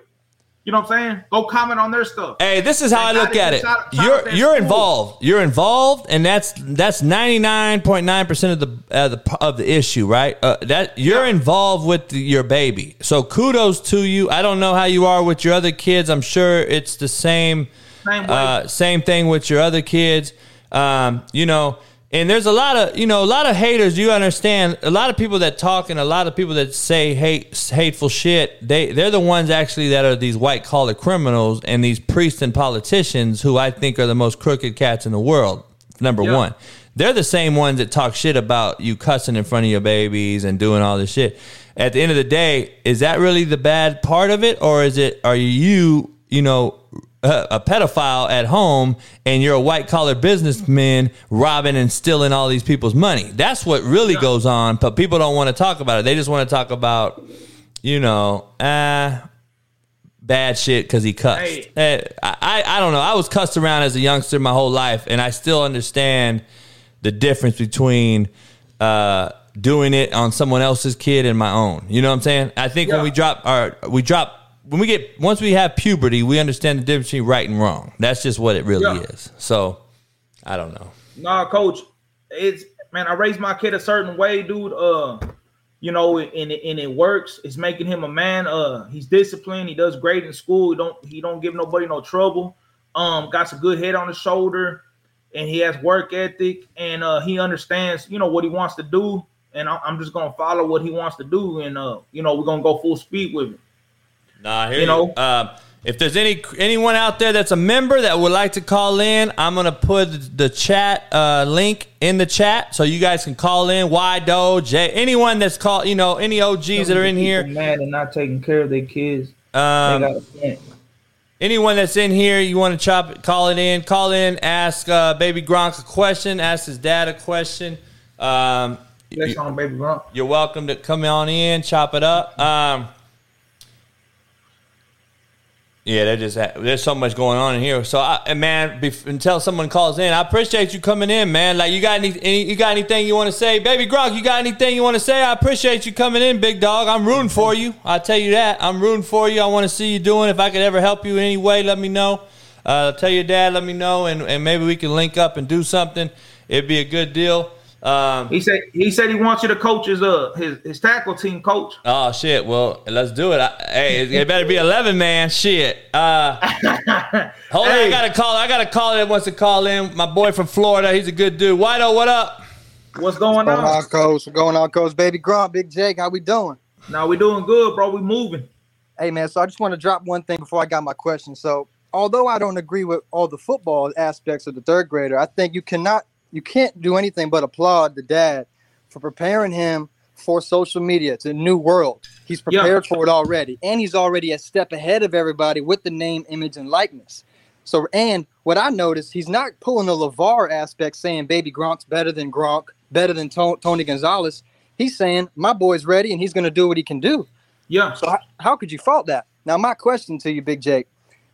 You know what I'm saying? Go comment on their stuff. Hey, this is how I look at it. shout- shout out You're you're school. involved. You're involved, and that's that's ninety nine point nine percent of the uh, the of the issue, right? Uh, that you're Yeah. involved with the, your baby. So kudos to you. I don't know how you are with your other kids. I'm sure it's the same Same uh, same thing with your other kids. Um, you know, and there's a lot of you know a lot of haters. You understand? A lot of people that talk and a lot of people that say hate hateful shit. They they're the ones actually that are these white collar criminals and these priests and politicians who I think are the most crooked cats in the world. Number Yeah. one. They're the same ones that talk shit about you cussing in front of your babies and doing all this shit. At the end of the day, is that really the bad part of it, or is it? Are you, you know, a, a pedophile at home and you're a white collar businessman robbing and stealing all these people's money? That's what really goes on. But people don't want to talk about it. They just want to talk about, you know, ah, bad shit because he cussed. Hey. Eh, I, I I don't know. I was cussed around as a youngster my whole life, and I still understand the difference between uh, doing it on someone else's kid and my own. You know what I'm saying? I think when we drop our we drop when we get once we have puberty, we understand the difference between right and wrong. That's just what it really Yeah. is. So I don't know. Nah, coach, it's man. I raised my kid a certain way, dude. Uh, you know, and it, and it works. It's making him a man. Uh, he's disciplined. He does great in school. He don't he don't give nobody no trouble. Um, got some good head on his shoulder, and he has work ethic, and uh, he understands, you know, what he wants to do. And I- I'm just gonna follow what he wants to do, and uh, you know, we're gonna go full speed with it. Nah, here You know? Uh, if there's any anyone out there that's a member that would like to call in, I'm gonna put the chat uh, link in the chat so you guys can call in. Wido, J, anyone that's called, you know, any OGs that are in here. mad and not taking care of their kids. Um, anyone that's in here, you want to chop it, call it in. Call in, ask uh, Baby Gronk a question, ask his dad a question. Um, That's on baby Gronk. you're welcome to come on in, chop it up. Um, yeah, they just there's so much going on in here. So, I, man, bef- until someone calls in, I appreciate you coming in, man. Like, you got any, any you got anything you want to say, baby Gronk? You got anything you want to say? I appreciate you coming in, big dog. I'm rooting for you. I tell you that. I'm rooting for you. I want to see you doing. If I could ever help you in any way, let me know. Uh, tell your dad, let me know, and, and maybe we can link up and do something. It'd be a good deal. Um, He said he said he wants you to coach his uh his, his tackle team coach. Oh shit! Well, let's do it. I, hey, it, it better be eleven, man. Shit. Uh, hold on, I got to call. I gotta call that wants to call in. My boy from Florida. He's a good dude. Whiteo, what up? What's going What's going on? on, coach? What's going on, coach? Baby Gronk, Big Jake, how we doing? Now we doing good, bro. We moving. Hey, man. So I just want to drop one thing before I got my question. So, although I don't agree with all the football aspects of the third grader, I think you cannot, you can't do anything but applaud the dad for preparing him for social media. It's a new world. He's Yeah. prepared for it already, and he's already a step ahead of everybody with the name, image, and likeness. So, and what I noticed, he's not pulling the LaVar aspect, saying Baby Gronk's better than Gronk, better than To- Tony Gonzalez. He's saying my boy's ready, and he's going to do what he can do. Yeah. So how, how could you fault that? Now, my question to you, Big Jake,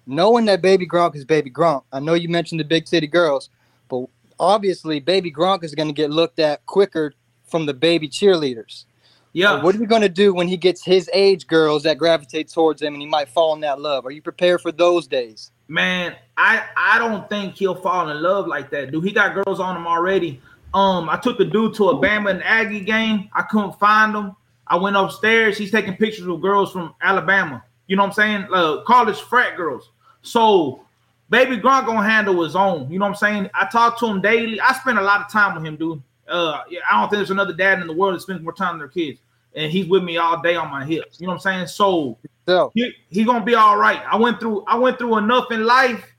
knowing that Baby Gronk is Baby Gronk, I know you mentioned the big city girls, but obviously Baby Gronk is going to get looked at quicker from the baby cheerleaders. Yeah. What are you going to do when he gets his age girls that gravitate towards him and he might fall in that love? Are you prepared for those days? Man, I I don't think he'll fall in love like that, dude. He got girls on him already. Um, I took a dude to a Bama and Aggie game. I couldn't find him. I went upstairs. He's taking pictures with girls from Alabama. You know what I'm saying? Uh, college frat girls. So, baby Gronk gonna handle his own. You know what I'm saying? I talk to him daily. I spend a lot of time with him, dude. Uh, yeah, I don't think there's another dad in the world that spends more time with their kids, and he's with me all day on my hips. You know what I'm saying? So, So, he, he gonna be all right. I went through I went through enough in life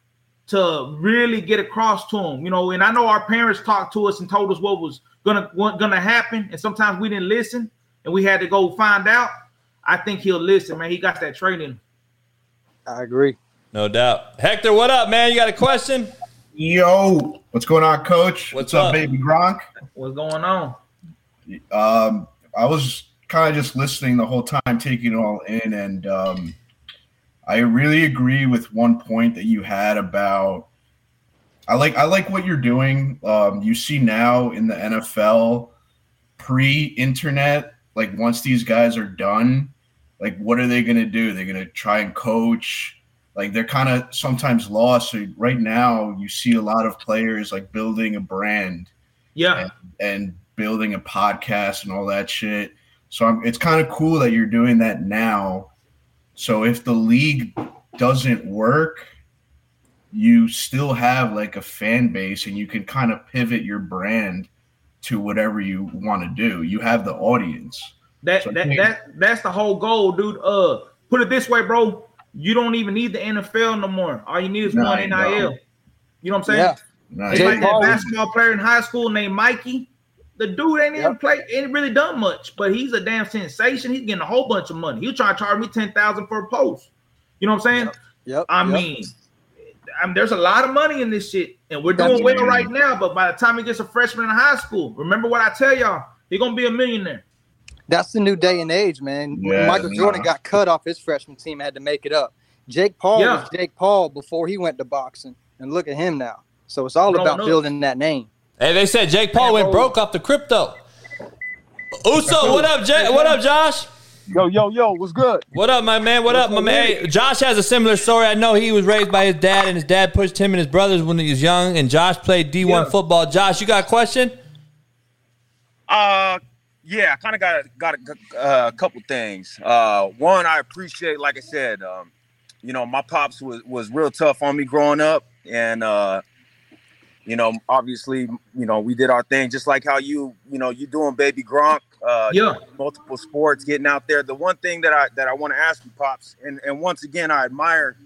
to really get across to him, you know. And I know our parents talked to us and told us what was gonna what gonna happen, and sometimes we didn't listen, and we had to go find out. I think he'll listen, man. He got that training. I agree. No doubt. Hector, what up, man? You got a question? Yo, what's going on, Coach? What's up, up? baby Gronk? What's going on? Um, I was kind of just listening the whole time, taking it all in, and um, I really agree with one point that you had about. I like I like what you're doing. Um, you see now in the NFL, pre-internet, like once these guys are done, like what are they gonna do? They're gonna try and coach. Like they're kind of sometimes lost. So right now, you see a lot of players like building a brand Yeah, and, and building a podcast and all that shit. So I'm, it's kind of cool that you're doing that now. So if the league doesn't work, you still have like a fan base and you can kind of pivot your brand to whatever you want to do. You have the audience. that So that think- that that's the whole goal, dude. Uh, put it this way, bro. You don't even need the NFL no more. All you need is No, one you NIL. don't. You know what I'm saying? Yeah. Nice. It's like that basketball player in high school named Mikey. The dude ain't even Yep. play, ain't really done much, but he's a damn sensation. He's getting a whole bunch of money. He was trying to charge me ten thousand for a post. You know what I'm saying? Yep. I yep. mean, I mean, there's a lot of money in this shit, and we're doing That's well right. right now. But by the time he gets a freshman in high school, remember what I tell y'all, he's gonna be a millionaire. That's the new day and age, man. Yeah, Michael nah. Jordan got cut off his freshman team, had to make it up. Jake Paul Yeah. was Jake Paul before he went to boxing, and look at him now. So it's all Bro, about no. building that name. Hey, they said Jake Paul went broke off the crypto. Uso, what up, Jay? What up, Josh? Yo, yo, yo, what's good? What up, my man? What up, my man? Hey, Josh has a similar story. I know he was raised by his dad, and his dad pushed him and his brothers when he was young. And Josh played D1 Yeah. football. Josh, you got a question? Uh, yeah, I kind of got got a, uh, couple things. Uh, one, I appreciate, like I said, um, you know, my pops was was real tough on me growing up, and uh, you know, obviously, you know, we did our thing just like how you, you know, you doing baby Gronk, uh, Yeah. multiple sports, getting out there. The one thing that I that I want to ask you, pops, and and once again, I admire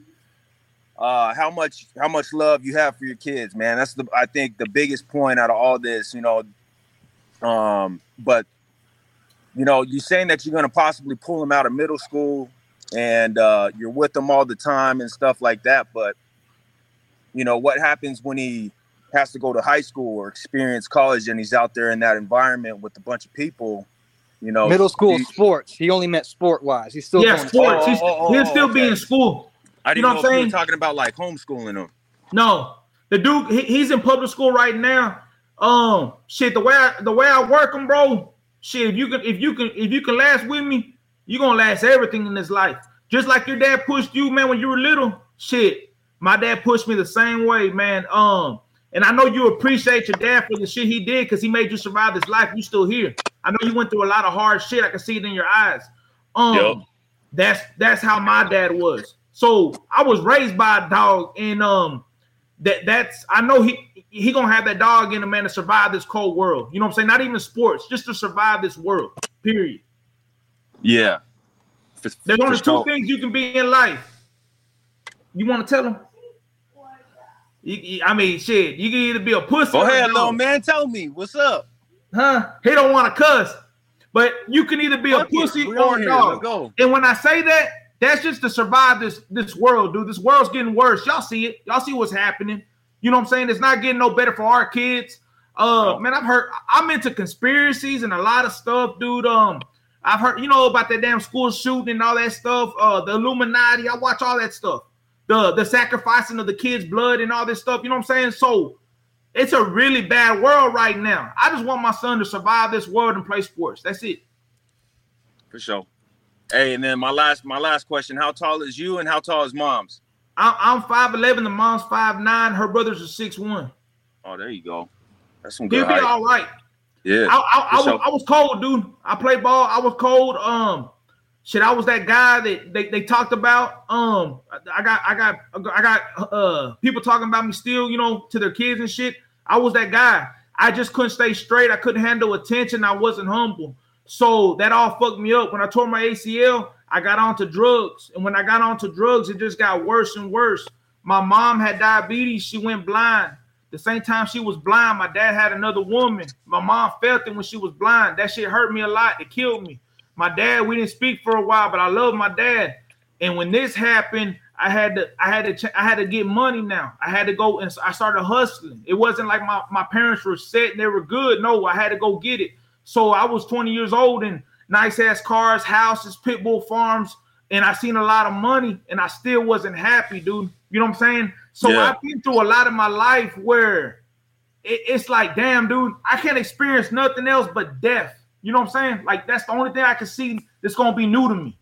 uh, how much how much love you have for your kids, man. That's the I think the biggest point out of all this, you know. Um, but you know, you're saying that you're going to possibly pull them out of middle school, and uh, you're with them all the time and stuff like that. But you know, what happens when he has to go to high school or experience college, and he's out there in that environment with a bunch of people? You know, Middle school he- sports. He only meant sport wise. He's still yeah, going sports. Oh, He's, oh, oh, he'll still be in school. I You didn't know know, what I'm you saying? were talking about like homeschooling them. No, the dude, he, he's in public school right now. Um, shit, the way I, the way I work him, bro. Shit, if you can, if you can, if you can last with me, you're gonna last everything in this life. Just like your dad pushed you, man, when you were little. Shit, my dad pushed me the same way, man. Um, and I know you appreciate your dad for the shit he did because he made you survive this life. You still here. I know you went through a lot of hard shit. I can see it in your eyes. Um, Yep. that's that's how my dad was. So I was raised by a dog, and um, that that's I know he he gonna have that dog in him, man, to survive this cold world. You know what I'm saying? Not even sports, just to survive this world. Period. Yeah. For- There's only two sure. things you can be in life. You want to tell him? You, you- I mean, shit. You can either be a pussy. Go ahead, little man. Tell me what's up. Huh? He don't want to cuss. But you can either be Fuck a pussy or a dog. Go. And when I say that, that's just to survive this this world, dude. This world's getting worse. Y'all see it. Y'all see what's happening. You know what I'm saying? It's not getting no better for our kids. Uh, man, I've heard. I'm into conspiracies and a lot of stuff, dude. Um, I've heard, you know, about that damn school shooting and all that stuff. Uh, the Illuminati. I watch all that stuff. The the sacrificing of the kids' blood and all this stuff. You know what I'm saying? So it's a really bad world right now. I just want my son to survive this world and play sports. That's it. For sure. Hey, and then my last my last question: How tall is you, and how tall is mom's? I'm I'm five eleven. The mom's five nine. Her brothers are six one. Oh, there you go. That's some He'll good be all right. Yeah. I, I, I, was. I was cold, dude. I played ball. I was cold. Um, shit. I was that guy that they, they talked about. Um, I got I got I got uh people talking about me still, you know, to their kids and shit. I was that guy. I just couldn't stay straight. I couldn't handle attention. I wasn't humble. So that all fucked me up. When I tore my ACL, I got onto drugs. And when I got onto drugs, it just got worse and worse. My mom had diabetes. She went blind. The same time she was blind, my dad had another woman. My mom felt it when she was blind. That shit hurt me a lot. It killed me. My dad, we didn't speak for a while, but I love my dad. And when this happened, I had to, I had to, I had to get money now. I had to go and I started hustling. It wasn't like my, my parents were set and they were good. No, I had to go get it. So I was 20 years old and nice ass cars, houses, pit bull farms, and I seen a lot of money and I still wasn't happy, dude. You know what I'm saying? So Yeah. I've been through a lot of my life where it- it's like, damn, dude, I can't experience nothing else but death. You know what I'm saying? Like that's the only thing I can see that's gonna be new to me.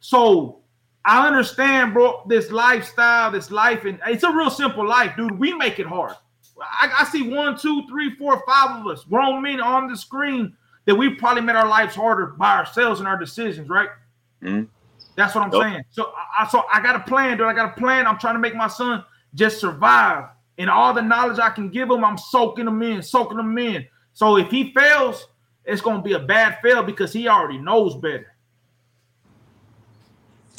So I understand, bro, this lifestyle, this life, and it's a real simple life, dude. We make it hard. I, I see one, two, three, four, five of us, grown men on the screen, that we probably made our lives harder by ourselves and our decisions, right? Mhm. That's what I'm Yep. saying. So I, I so I got a plan, dude. I got a plan. I'm trying to make my son just survive. And all the knowledge I can give him, I'm soaking him in, soaking him in. So if he fails, it's gonna be a bad fail because he already knows better.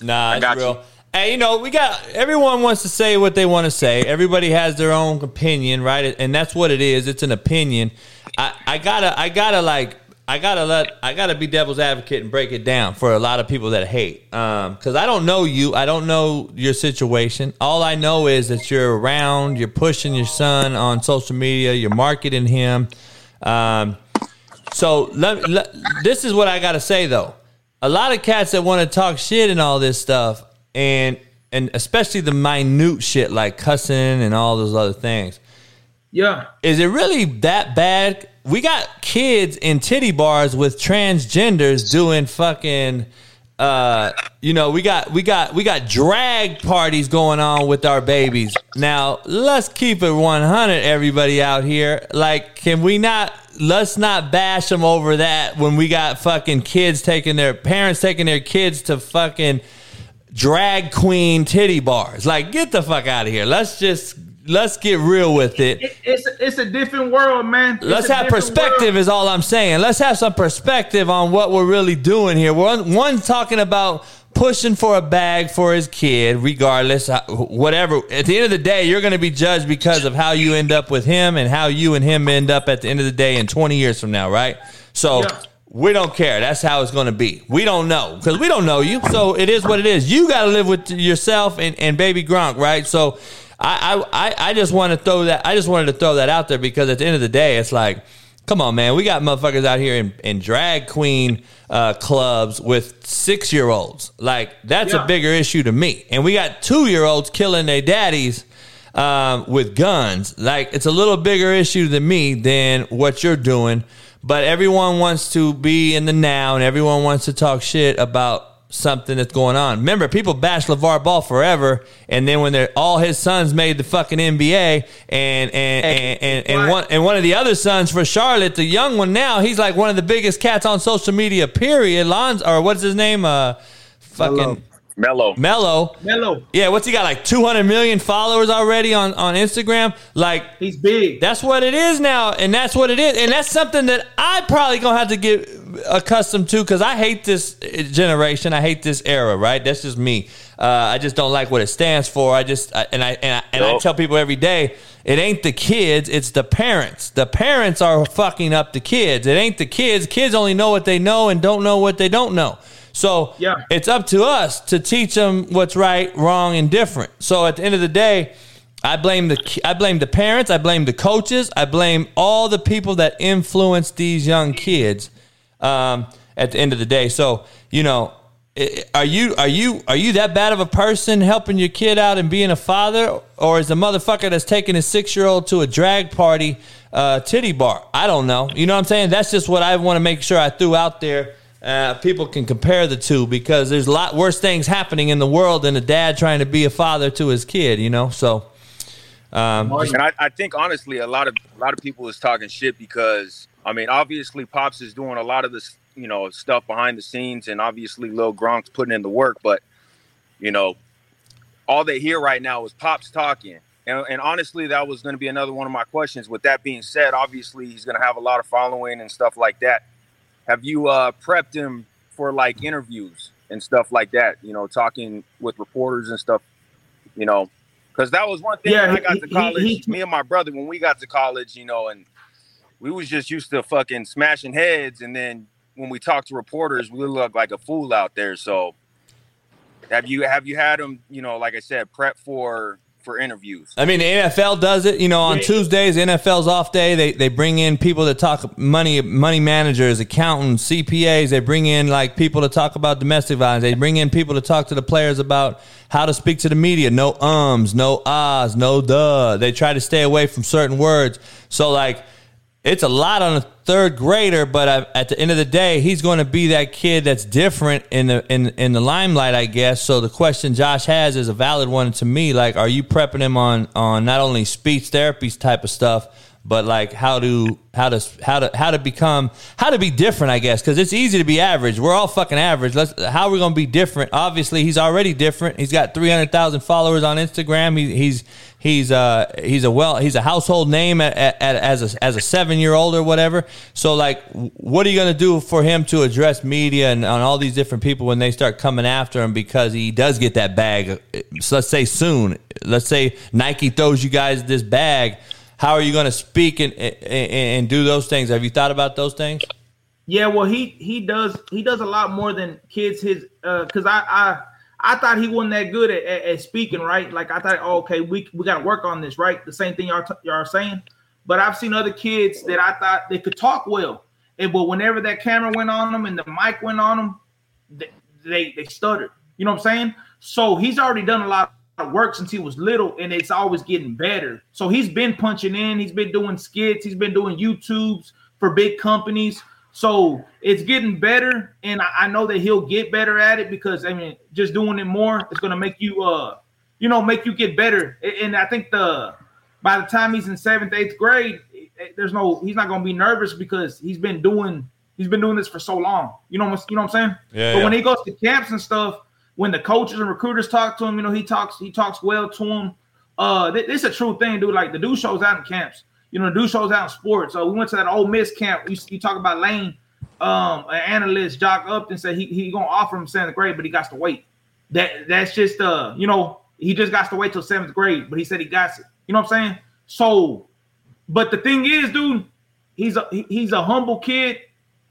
Nah, it's got you. real. Hey, you know, we got everyone wants to say what they want to say. Everybody has their own opinion, right? And that's what it is. It's an opinion. I, I gotta, I gotta like, I gotta let, I gotta be devil's advocate and break it down for a lot of people that hate. Um, because I don't know you, I don't know your situation. All I know is that you're around, you're pushing your son on social media, you're marketing him. Um, so let, let this is what I got to say though. A lot of cats that want to talk shit and all this stuff, and and especially the minute shit like cussing and all those other things. Yeah. Is it really that bad? We got kids in titty bars with transgenders doing fucking uh you know, we got we got we got drag parties going on with our babies. Now, let's keep it 100 everybody out here. Like can we not let's not bash them over that when we got fucking kids taking their parents taking their kids to fucking drag queen titty bars. Like get the fuck out of here. Let's just let's get real with it. It- it's it's a different world, man. It's Let's have perspective, world. is all I'm saying. Let's have some perspective on what we're really doing here. One, one's talking about pushing for a bag for his kid, regardless, uh, whatever. At the end of the day, you're going to be judged because of how you end up with him and how you and him end up at the end of the day in 20 years from now, right? So. Yeah. We don't care. That's how it's going to be. We don't know because we don't know you. So it is what it is. You got to live with yourself and, and baby Gronk, right? So I, I, I- just want to throw that. I just wanted to throw that out there because at the end of the day, it's like, come on, man. We got motherfuckers out here in, in drag queen uh, clubs with six year olds. Like that's Yeah. a bigger issue to me. And we got two year olds killing their daddies um, with guns. Like it's a little bigger issue to me than what you're doing. But everyone wants to be in the now, and everyone wants to talk shit about something that's going on. Remember, people bash LaVar Ball forever, and then when they're all his sons made the fucking NBA, and and and and, and one and one of the other sons for Charlotte, the young one now, he's like one of the biggest cats on social media. Period. Lons or what's his name? Uh, fucking Melo. Melo. Melo. Yeah, what's he got? Like 200 million followers already on, on Instagram? Like, he's big. That's what it is now. And that's what it is. And that's something that I probably gonna have to get accustomed to because I hate this generation. I hate this era. Right? That's just me. Uh, I just don't like what it stands for. I just I, and I and I, and I tell people every day. It ain't the kids, it's the parents. The parents are fucking up the kids. It ain't the kids. Kids only know what they know and don't know what they don't know. So Yeah. it's up to us to teach them what's right, wrong, and different. So at the end of the day, I blame the I blame the parents, I blame the coaches, I blame all the people that influence these young kids. Um, at the end of the day, so you know, are you are you are you that bad of a person helping your kid out and being a father, or is the motherfucker that's taking his six year old to a drag party, uh, titty bar? I don't know. You know what I'm saying? That's just what I want to make sure I threw out there. Uh, people can compare the two because there's a lot worse things happening in the world than a dad trying to be a father to his kid. You know, so. Um, And I, I think honestly, a lot of a lot of people is talking shit because I mean, obviously, Pops is doing a lot of this, you know, stuff behind the scenes, and obviously, Lil Gronk's putting in the work. But you know, all they hear right now is Pops talking. And, and honestly, that was going to be another one of my questions. With that being said, obviously, he's going to have a lot of following and stuff like that. Have you uh, prepped him for like interviews and stuff like that? You know, talking with reporters and stuff. You know, because that was one thing Yeah, when I got he- to he- college. he- me and my brother, when we got to college, you know, and we was just used to fucking smashing heads, and then when we talk to reporters, we look like a fool out there. So, have you have you had them, you know, like I said, prep for for interviews? I mean, the NFL does it. You know, on Tuesdays, NFL's off day. They they bring in people that talk money, money managers, accountants, CPAs. They bring in like people to talk about domestic violence. They bring in people to talk to the players about how to speak to the media. No ums, no ahs, no duh. They try to stay away from certain words. So like. It's a lot on a third grader, but I, at the end of the day, he's going to be that kid that's different in the in in the limelight, I guess. So the question Josh has is a valid one to me. Like, are you prepping him on on not only speech therapy type of stuff, but like how to how to how to how to become how to be different? I guess because it's easy to be average. We're all fucking average. Let's how are we going to be different? Obviously, he's already different. He's got three hundred thousand followers on Instagram. He, he's he's uh he's a well he's a household name at, at, at, as a as a seven year old or whatever. So like, what are you gonna do for him to address media and on all these different people when they start coming after him because he does get that bag? So let's say soon. Let's say Nike throws you guys this bag. How are you gonna speak and and, and do those things? Have you thought about those things? Yeah, well, he he does he does a lot more than kids his uh because I I I thought he wasn't that good at, at, at speaking, right? Like I thought, oh, okay, we we got to work on this, right? The same thing y'all t- y'all are saying. But I've seen other kids that I thought they could talk well, and but whenever that camera went on them and the mic went on them, they they, they stuttered. You know what I'm saying? So he's already done a lot of work since he was little, and it's always getting better. So he's been punching in. He's been doing skits. He's been doing YouTubes for big companies. So it's getting better, and I, I know that he'll get better at it because I mean, just doing it more is going to make you, uh, you know, make you get better. And I think the by the time he's in seventh, eighth grade, eh, eh, there's no he's not going to be nervous because he's been doing he's been doing this for so long. You know, what- you know what I'm saying? Yeah, But yeah. when he goes to camps and stuff, when the coaches and recruiters talk to him, you know, he talks he talks well to him. Uh, th- this is a true thing, dude. Like the dude shows out in camps. You know, dude shows out in sports. So we went to that Ole Miss camp. You, you talk about Lane, um, an analyst, Jock Upton said he he gonna offer him seventh grade, but he got to wait. That that's just uh, you know, he just got to wait till seventh grade, but he said he got it. You know what I'm saying? So, but the thing is, dude, he's a he's a humble kid,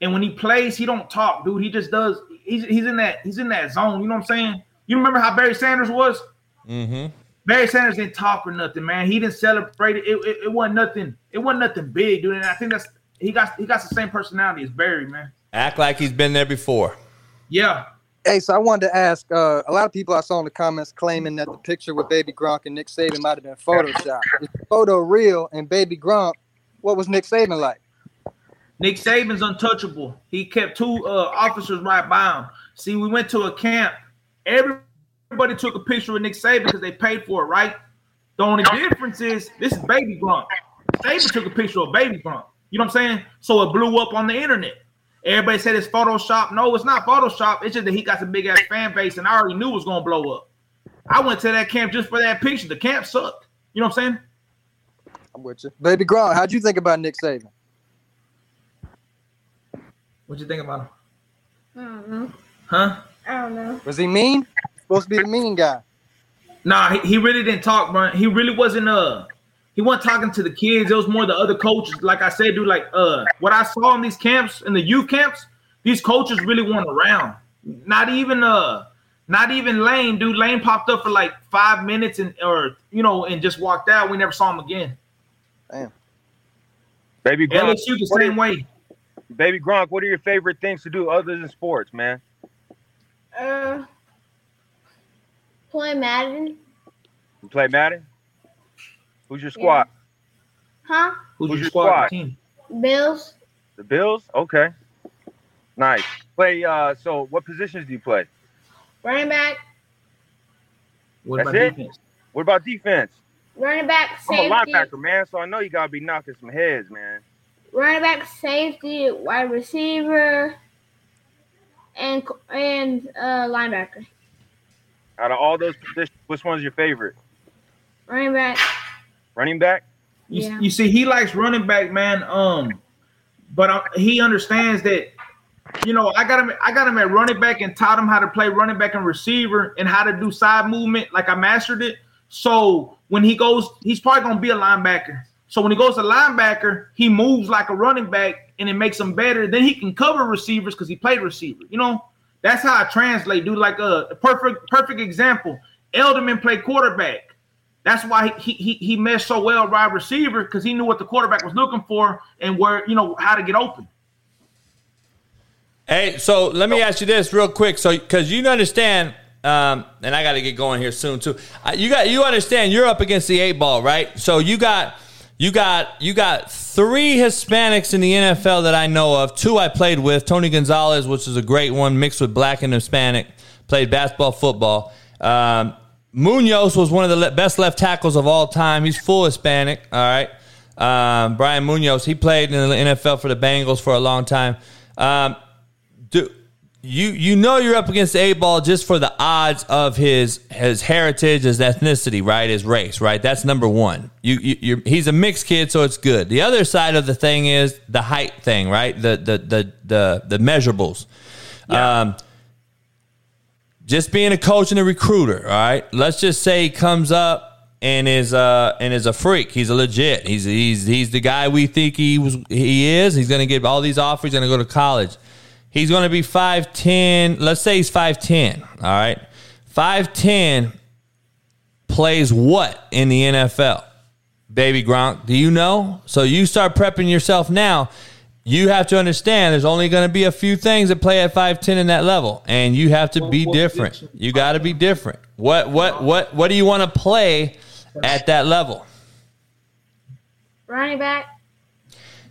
and when he plays, he don't talk, dude. He just does. He's he's in that he's in that zone. You know what I'm saying? You remember how Barry Sanders was? Mm-hmm. Barry Sanders didn't talk or nothing, man. He didn't celebrate it. It, it, it wasn't nothing. It wasn't nothing big, dude. And I think that's he got he got the same personality as Barry, man. Act like he's been there before. Yeah. Hey, so I wanted to ask uh, a lot of people I saw in the comments claiming that the picture with Baby Gronk and Nick Saban might have been Photoshop. Is the photo real? And Baby Gronk, what was Nick Saban like? Nick Saban's untouchable. He kept two uh, officers right by him. See, we went to a camp. Everybody took a picture with Nick Saban because they paid for it, right? The only difference is this is Baby Gronk. Saban took a picture of Baby Gronk. You know what I'm saying? So it blew up on the internet. Everybody said it's Photoshop. No, it's not Photoshop. It's just that he got some big ass fan base, and I already knew it was gonna blow up. I went to that camp just for that picture. The camp sucked. You know what I'm saying? I'm with you. Baby Gronk, how'd you think about Nick Saban? What you think about him? I don't know. Huh? I don't know. Was he mean? Supposed to be the mean guy. Nah, he, he really didn't talk, bro. He really wasn't uh he wasn't talking to the kids. It was more the other coaches. Like I said, dude, like uh what I saw in these camps, in the youth camps, these coaches really weren't around. Not even uh not even Lane, dude. Lane popped up for like five minutes and or you know and just walked out. We never saw him again. Damn. Baby Gronk, LSU the what are- same way. Baby Gronk, what are your favorite things to do other than sports, man? Uh, play Madden. You play Madden? Who's your squad? Huh? Who's, Who's your your squad? squad? Team? Bills. The Bills? Okay. Nice. Play uh so what positions do you play? Running back. What That's about it? defense? What about defense? Running back. safety. I'm a linebacker, man, so I know you gotta be knocking some heads, man. Running back. Safety. Wide receiver. And and uh, linebacker. Out of all those positions, which one's your favorite? Running back. Running back? You, Yeah. you see, he likes running back, man. Um, but uh, he understands that. You know, I got him. I got him at running back and taught him how to play running back and receiver and how to do side movement. Like I mastered it. So when he goes, he's probably gonna be a linebacker. So when he goes to linebacker, he moves like a running back, and it makes him better. Then he can cover receivers because he played receiver. You know, that's how I translate, dude. Like a, a perfect, perfect example. Edelman played quarterback. That's why he he he meshed so well wide receiver because he knew what the quarterback was looking for and where you know how to get open. Hey, so let me ask you this real quick, so because you understand, um, and I got to get going here soon too. Uh, you got you understand you're up against the eight ball, right? So you got you got you got three Hispanics in the NFL that I know of. Two I played with, Tony Gonzalez, which is a great one, mixed with black and Hispanic. Played basketball, football. Um, Munoz was one of the le- best left tackles of all time. He's full Hispanic. All right. Um, Brian Munoz, he played in the NFL for the Bengals for a long time. Um, do you you know you're up against the eight ball just for the odds of his his heritage, his ethnicity, right? His race, right? That's number one. You, you you're, he's a mixed kid, so it's good. The other side of the thing is the height thing, right? The the the the the measurables. Um, just being a coach and a recruiter, all right. Let's just say he comes up and is uh and is a freak. He's a legit. He's he's he's the guy we think he was. He is. He's going to get all these offers. He's going to go to college. He's going to be five ten. Let's say he's five ten. All right, five ten plays what in the NFL? Baby Gronk, do you know? So you start prepping yourself now. You have to understand there's only going to be a few things that play at 5'10 in that level and you have to be different. You got to be different. What what what what do you want to play at that level? Running back.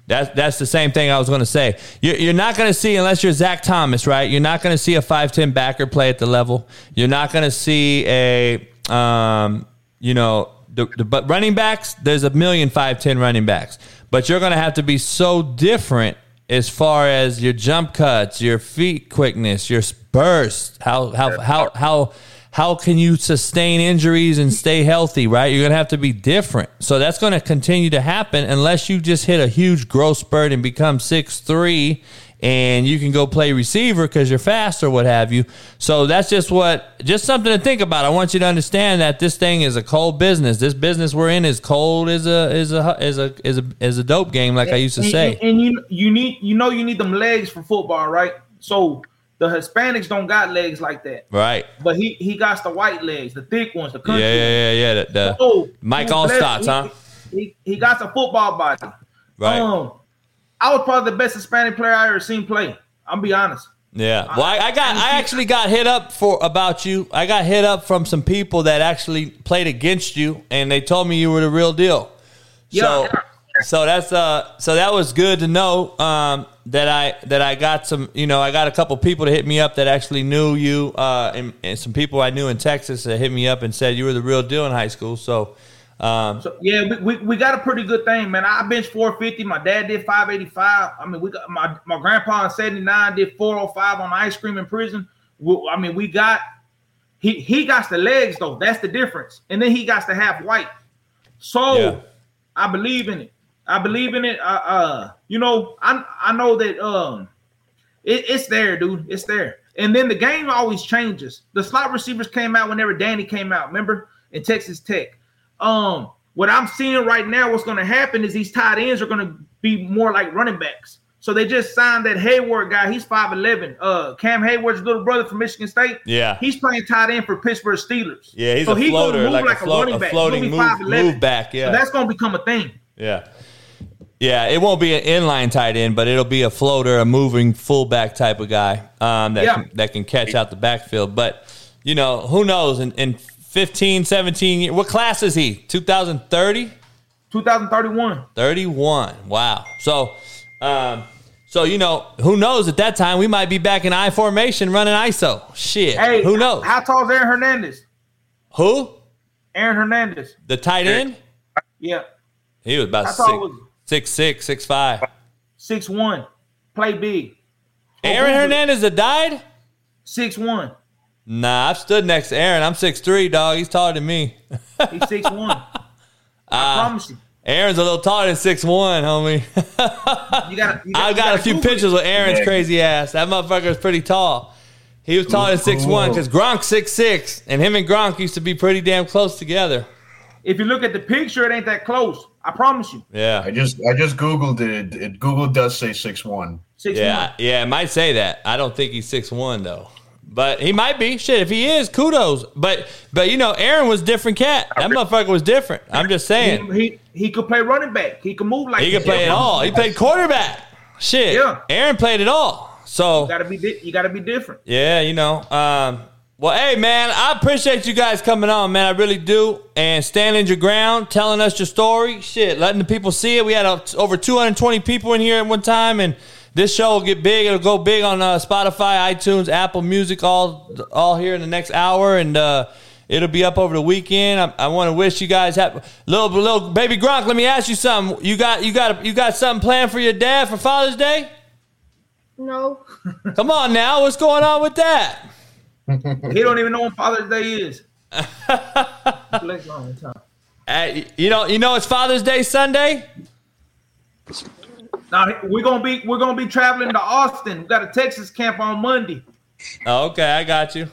That's that's the same thing I was going to say. You're, you're not going to see unless you're Zach Thomas, right? You're not going to see a five ten backer play at the level. You're not going to see a um, you know the, the but running backs. There's a million five ten running backs, but you're going to have to be so different as far as your jump cuts, your feet quickness, your burst. How how how how how can you sustain injuries and stay healthy, right? You're going to have to be different. So that's going to continue to happen unless you just hit a huge growth spurt and become six three, and you can go play receiver because you're fast or what have you. So that's just what, just something to think about. I want you to understand that this thing is a cold business. This business we're in is cold as a is a is a is a is a dope game, like I used to And- say. And, and you you need you know you need them legs for football, right? So the Hispanics don't got legs like that, Right. but he he got the white legs, the thick ones, the Yeah, country. yeah, yeah, yeah. The, the Oh, Mike he Alstott, huh? He, he got the football body. Right. Um, I was probably the best Hispanic player I ever seen play. I'm be honest. Yeah. Well, I, I got I actually got hit up for about you. I got hit up from some people that actually played against you, and they told me you were the real deal. So, so that's uh, so that was good to know. Um, that I that I got some, you know, I got a couple people to hit me up that actually knew you, uh, and, and some people I knew in Texas that hit me up and said you were the real deal in high school. So, um, So yeah, we, we, we got a pretty good thing, man. I benched 450. My dad did 585. I mean, we got my, my grandpa in 79 did 405 on ice cream in prison. We, I mean, we got he he got the legs though. That's the difference. And then he got the half white. So Yeah. I believe in it. I believe in it. Uh, uh you know, I I know that um It, it's there, dude. It's there. And then the game always changes. The slot receivers came out whenever Danny came out. Remember in Texas Tech. Um, what I'm seeing right now, what's going to happen is these tight ends are going to be more like running backs. So they just signed that Heyward guy. He's 5'11. Uh, Cam Heyward's little brother from Michigan State. Yeah. He's playing tight end for Pittsburgh Steelers. Yeah, he's so a he gonna floater, move like, like a, float, running a back. floating move, 5'11. move back. So Yeah, that's going to become a thing. yeah, yeah. It won't be an inline tight end, but it'll be a floater, a moving fullback type of guy um, that Yeah. can, that can catch out the backfield. But you know, who knows? In, in 15, 17 years, what class is he? 2030? 2031. 31. Wow. So, um, so you know, who knows? At that time, we might be back in I formation running ISO. Shit. Hey, who knows? How tall is Aaron Hernandez? Who? Aaron Hernandez. The tight end? Yeah. He was about How six? Six, six, six, five. Six one. Play big. Aaron Hernandez that died? Six one. Nah, I've stood next to Aaron. I'm six three, dog. He's taller than me. He's six one. I ah. promise you. Aaron's a little taller than six one, homie. You got. You I you got a few Google it. pictures with Aaron's Yeah. crazy ass. That motherfucker's pretty tall. He was taller than six one because Gronk six six, and him and Gronk used to be pretty damn close together. If you look at the picture, it ain't that close. I promise you. Yeah. I just I just googled it. it, it Google does say six one. Six Yeah, yeah, it might say that. I don't think he's six one though, but he might be. Shit, if he is, kudos. But but you know, Aaron was different cat. That motherfucker was different. I'm just saying. He, he he could play running back. He could move like He could play it all. He played quarterback. Shit. Yeah. Aaron played it all. So You gotta be di- you gotta be different. yeah, you know. Um, well, hey man, I appreciate you guys coming on, man. I really do, and standing your ground, telling us your story. Shit, letting the people see it. We had uh, over 220 people in here at one time, and this show will get big. It'll go big on uh, Spotify, iTunes, Apple Music, all all here in the next hour, and uh, it'll be up over the weekend. I, I want to wish you guys have little little baby Gronk. Let me ask you something. You got you got you got something planned for your dad for Father's Day? No. Come on now, what's going on with that? He don't even know when Father's Day is. Flex on the top. Hey, you know, you know, it's Father's Day Sunday. Now we're gonna be we're gonna be traveling to Austin. We got a Texas camp on Monday. Oh, okay, I got you.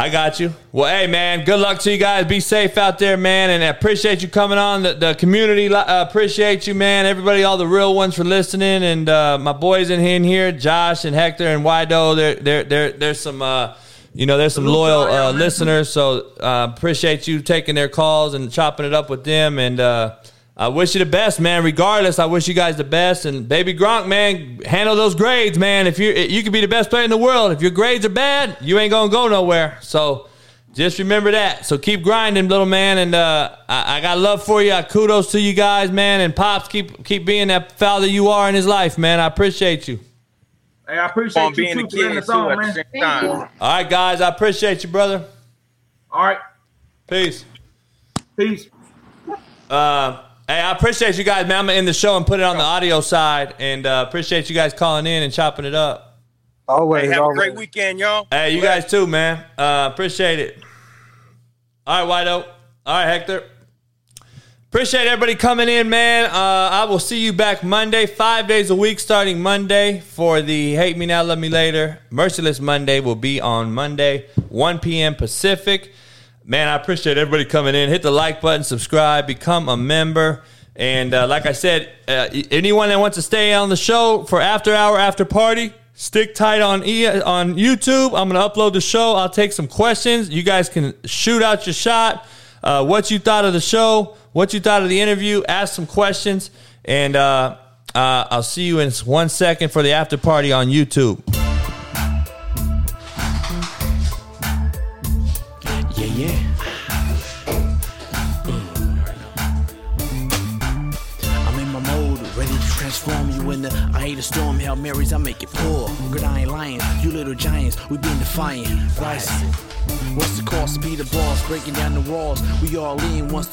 I got you. Well, hey, man, good luck to you guys. Be safe out there, man, and I appreciate you coming on. The, the community uh, appreciate you, man. Everybody, all the real ones for listening, and uh, my boys in here, Josh and Hector and Wido. There, there, there, there's some, uh, you know, there's some loyal uh, listeners. So uh, appreciate you taking their calls and chopping it up with them. And uh, I wish you the best, man. Regardless, I wish you guys the best. And baby Gronk, man, handle those grades, man. If you you could be the best player in the world, if your grades are bad, you ain't gonna go nowhere. So just remember that. So keep grinding, little man. And uh, I, I got love for you. I kudos to you guys, man. And pops, keep keep being that father you are in his life, man. I appreciate you. Hey, I appreciate On you being too a kid too on, at the man. same Thank time. you. All right, guys, I appreciate you, brother. All right, Peace. peace. Uh, hey, I appreciate you guys, man. I'm gonna end the show and put it on the audio side, and uh, appreciate you guys calling in and chopping it up. Always, Hey, have a great weekend, y'all. Hey, you guys too, man. Uh, appreciate it. All right, Whiteo. All right, Hector. Appreciate everybody coming in, man. Uh, I will see you back Monday, five days a week, starting Monday for the Hate Me Now, Love Me Later. Merciless Monday will be on Monday, 1 p.m. Pacific. Man, I appreciate everybody coming in. Hit the like button, subscribe, become a member. And uh, like I said, uh, anyone that wants to stay on the show for after hour, after party, stick tight on e- on YouTube. I'm gonna upload the show. I'll take some questions. You guys can shoot out your shot. Uh, what you thought of the show? What you thought of the interview? Ask some questions, and uh, uh, I'll see you in one second for the after party on YouTube. I hate a storm, Hail Marys, I make it pour. Good, I ain't lying. You little giants, we been defiant. Rise. What's the cost be the boss? Breaking down the walls. We all lean once the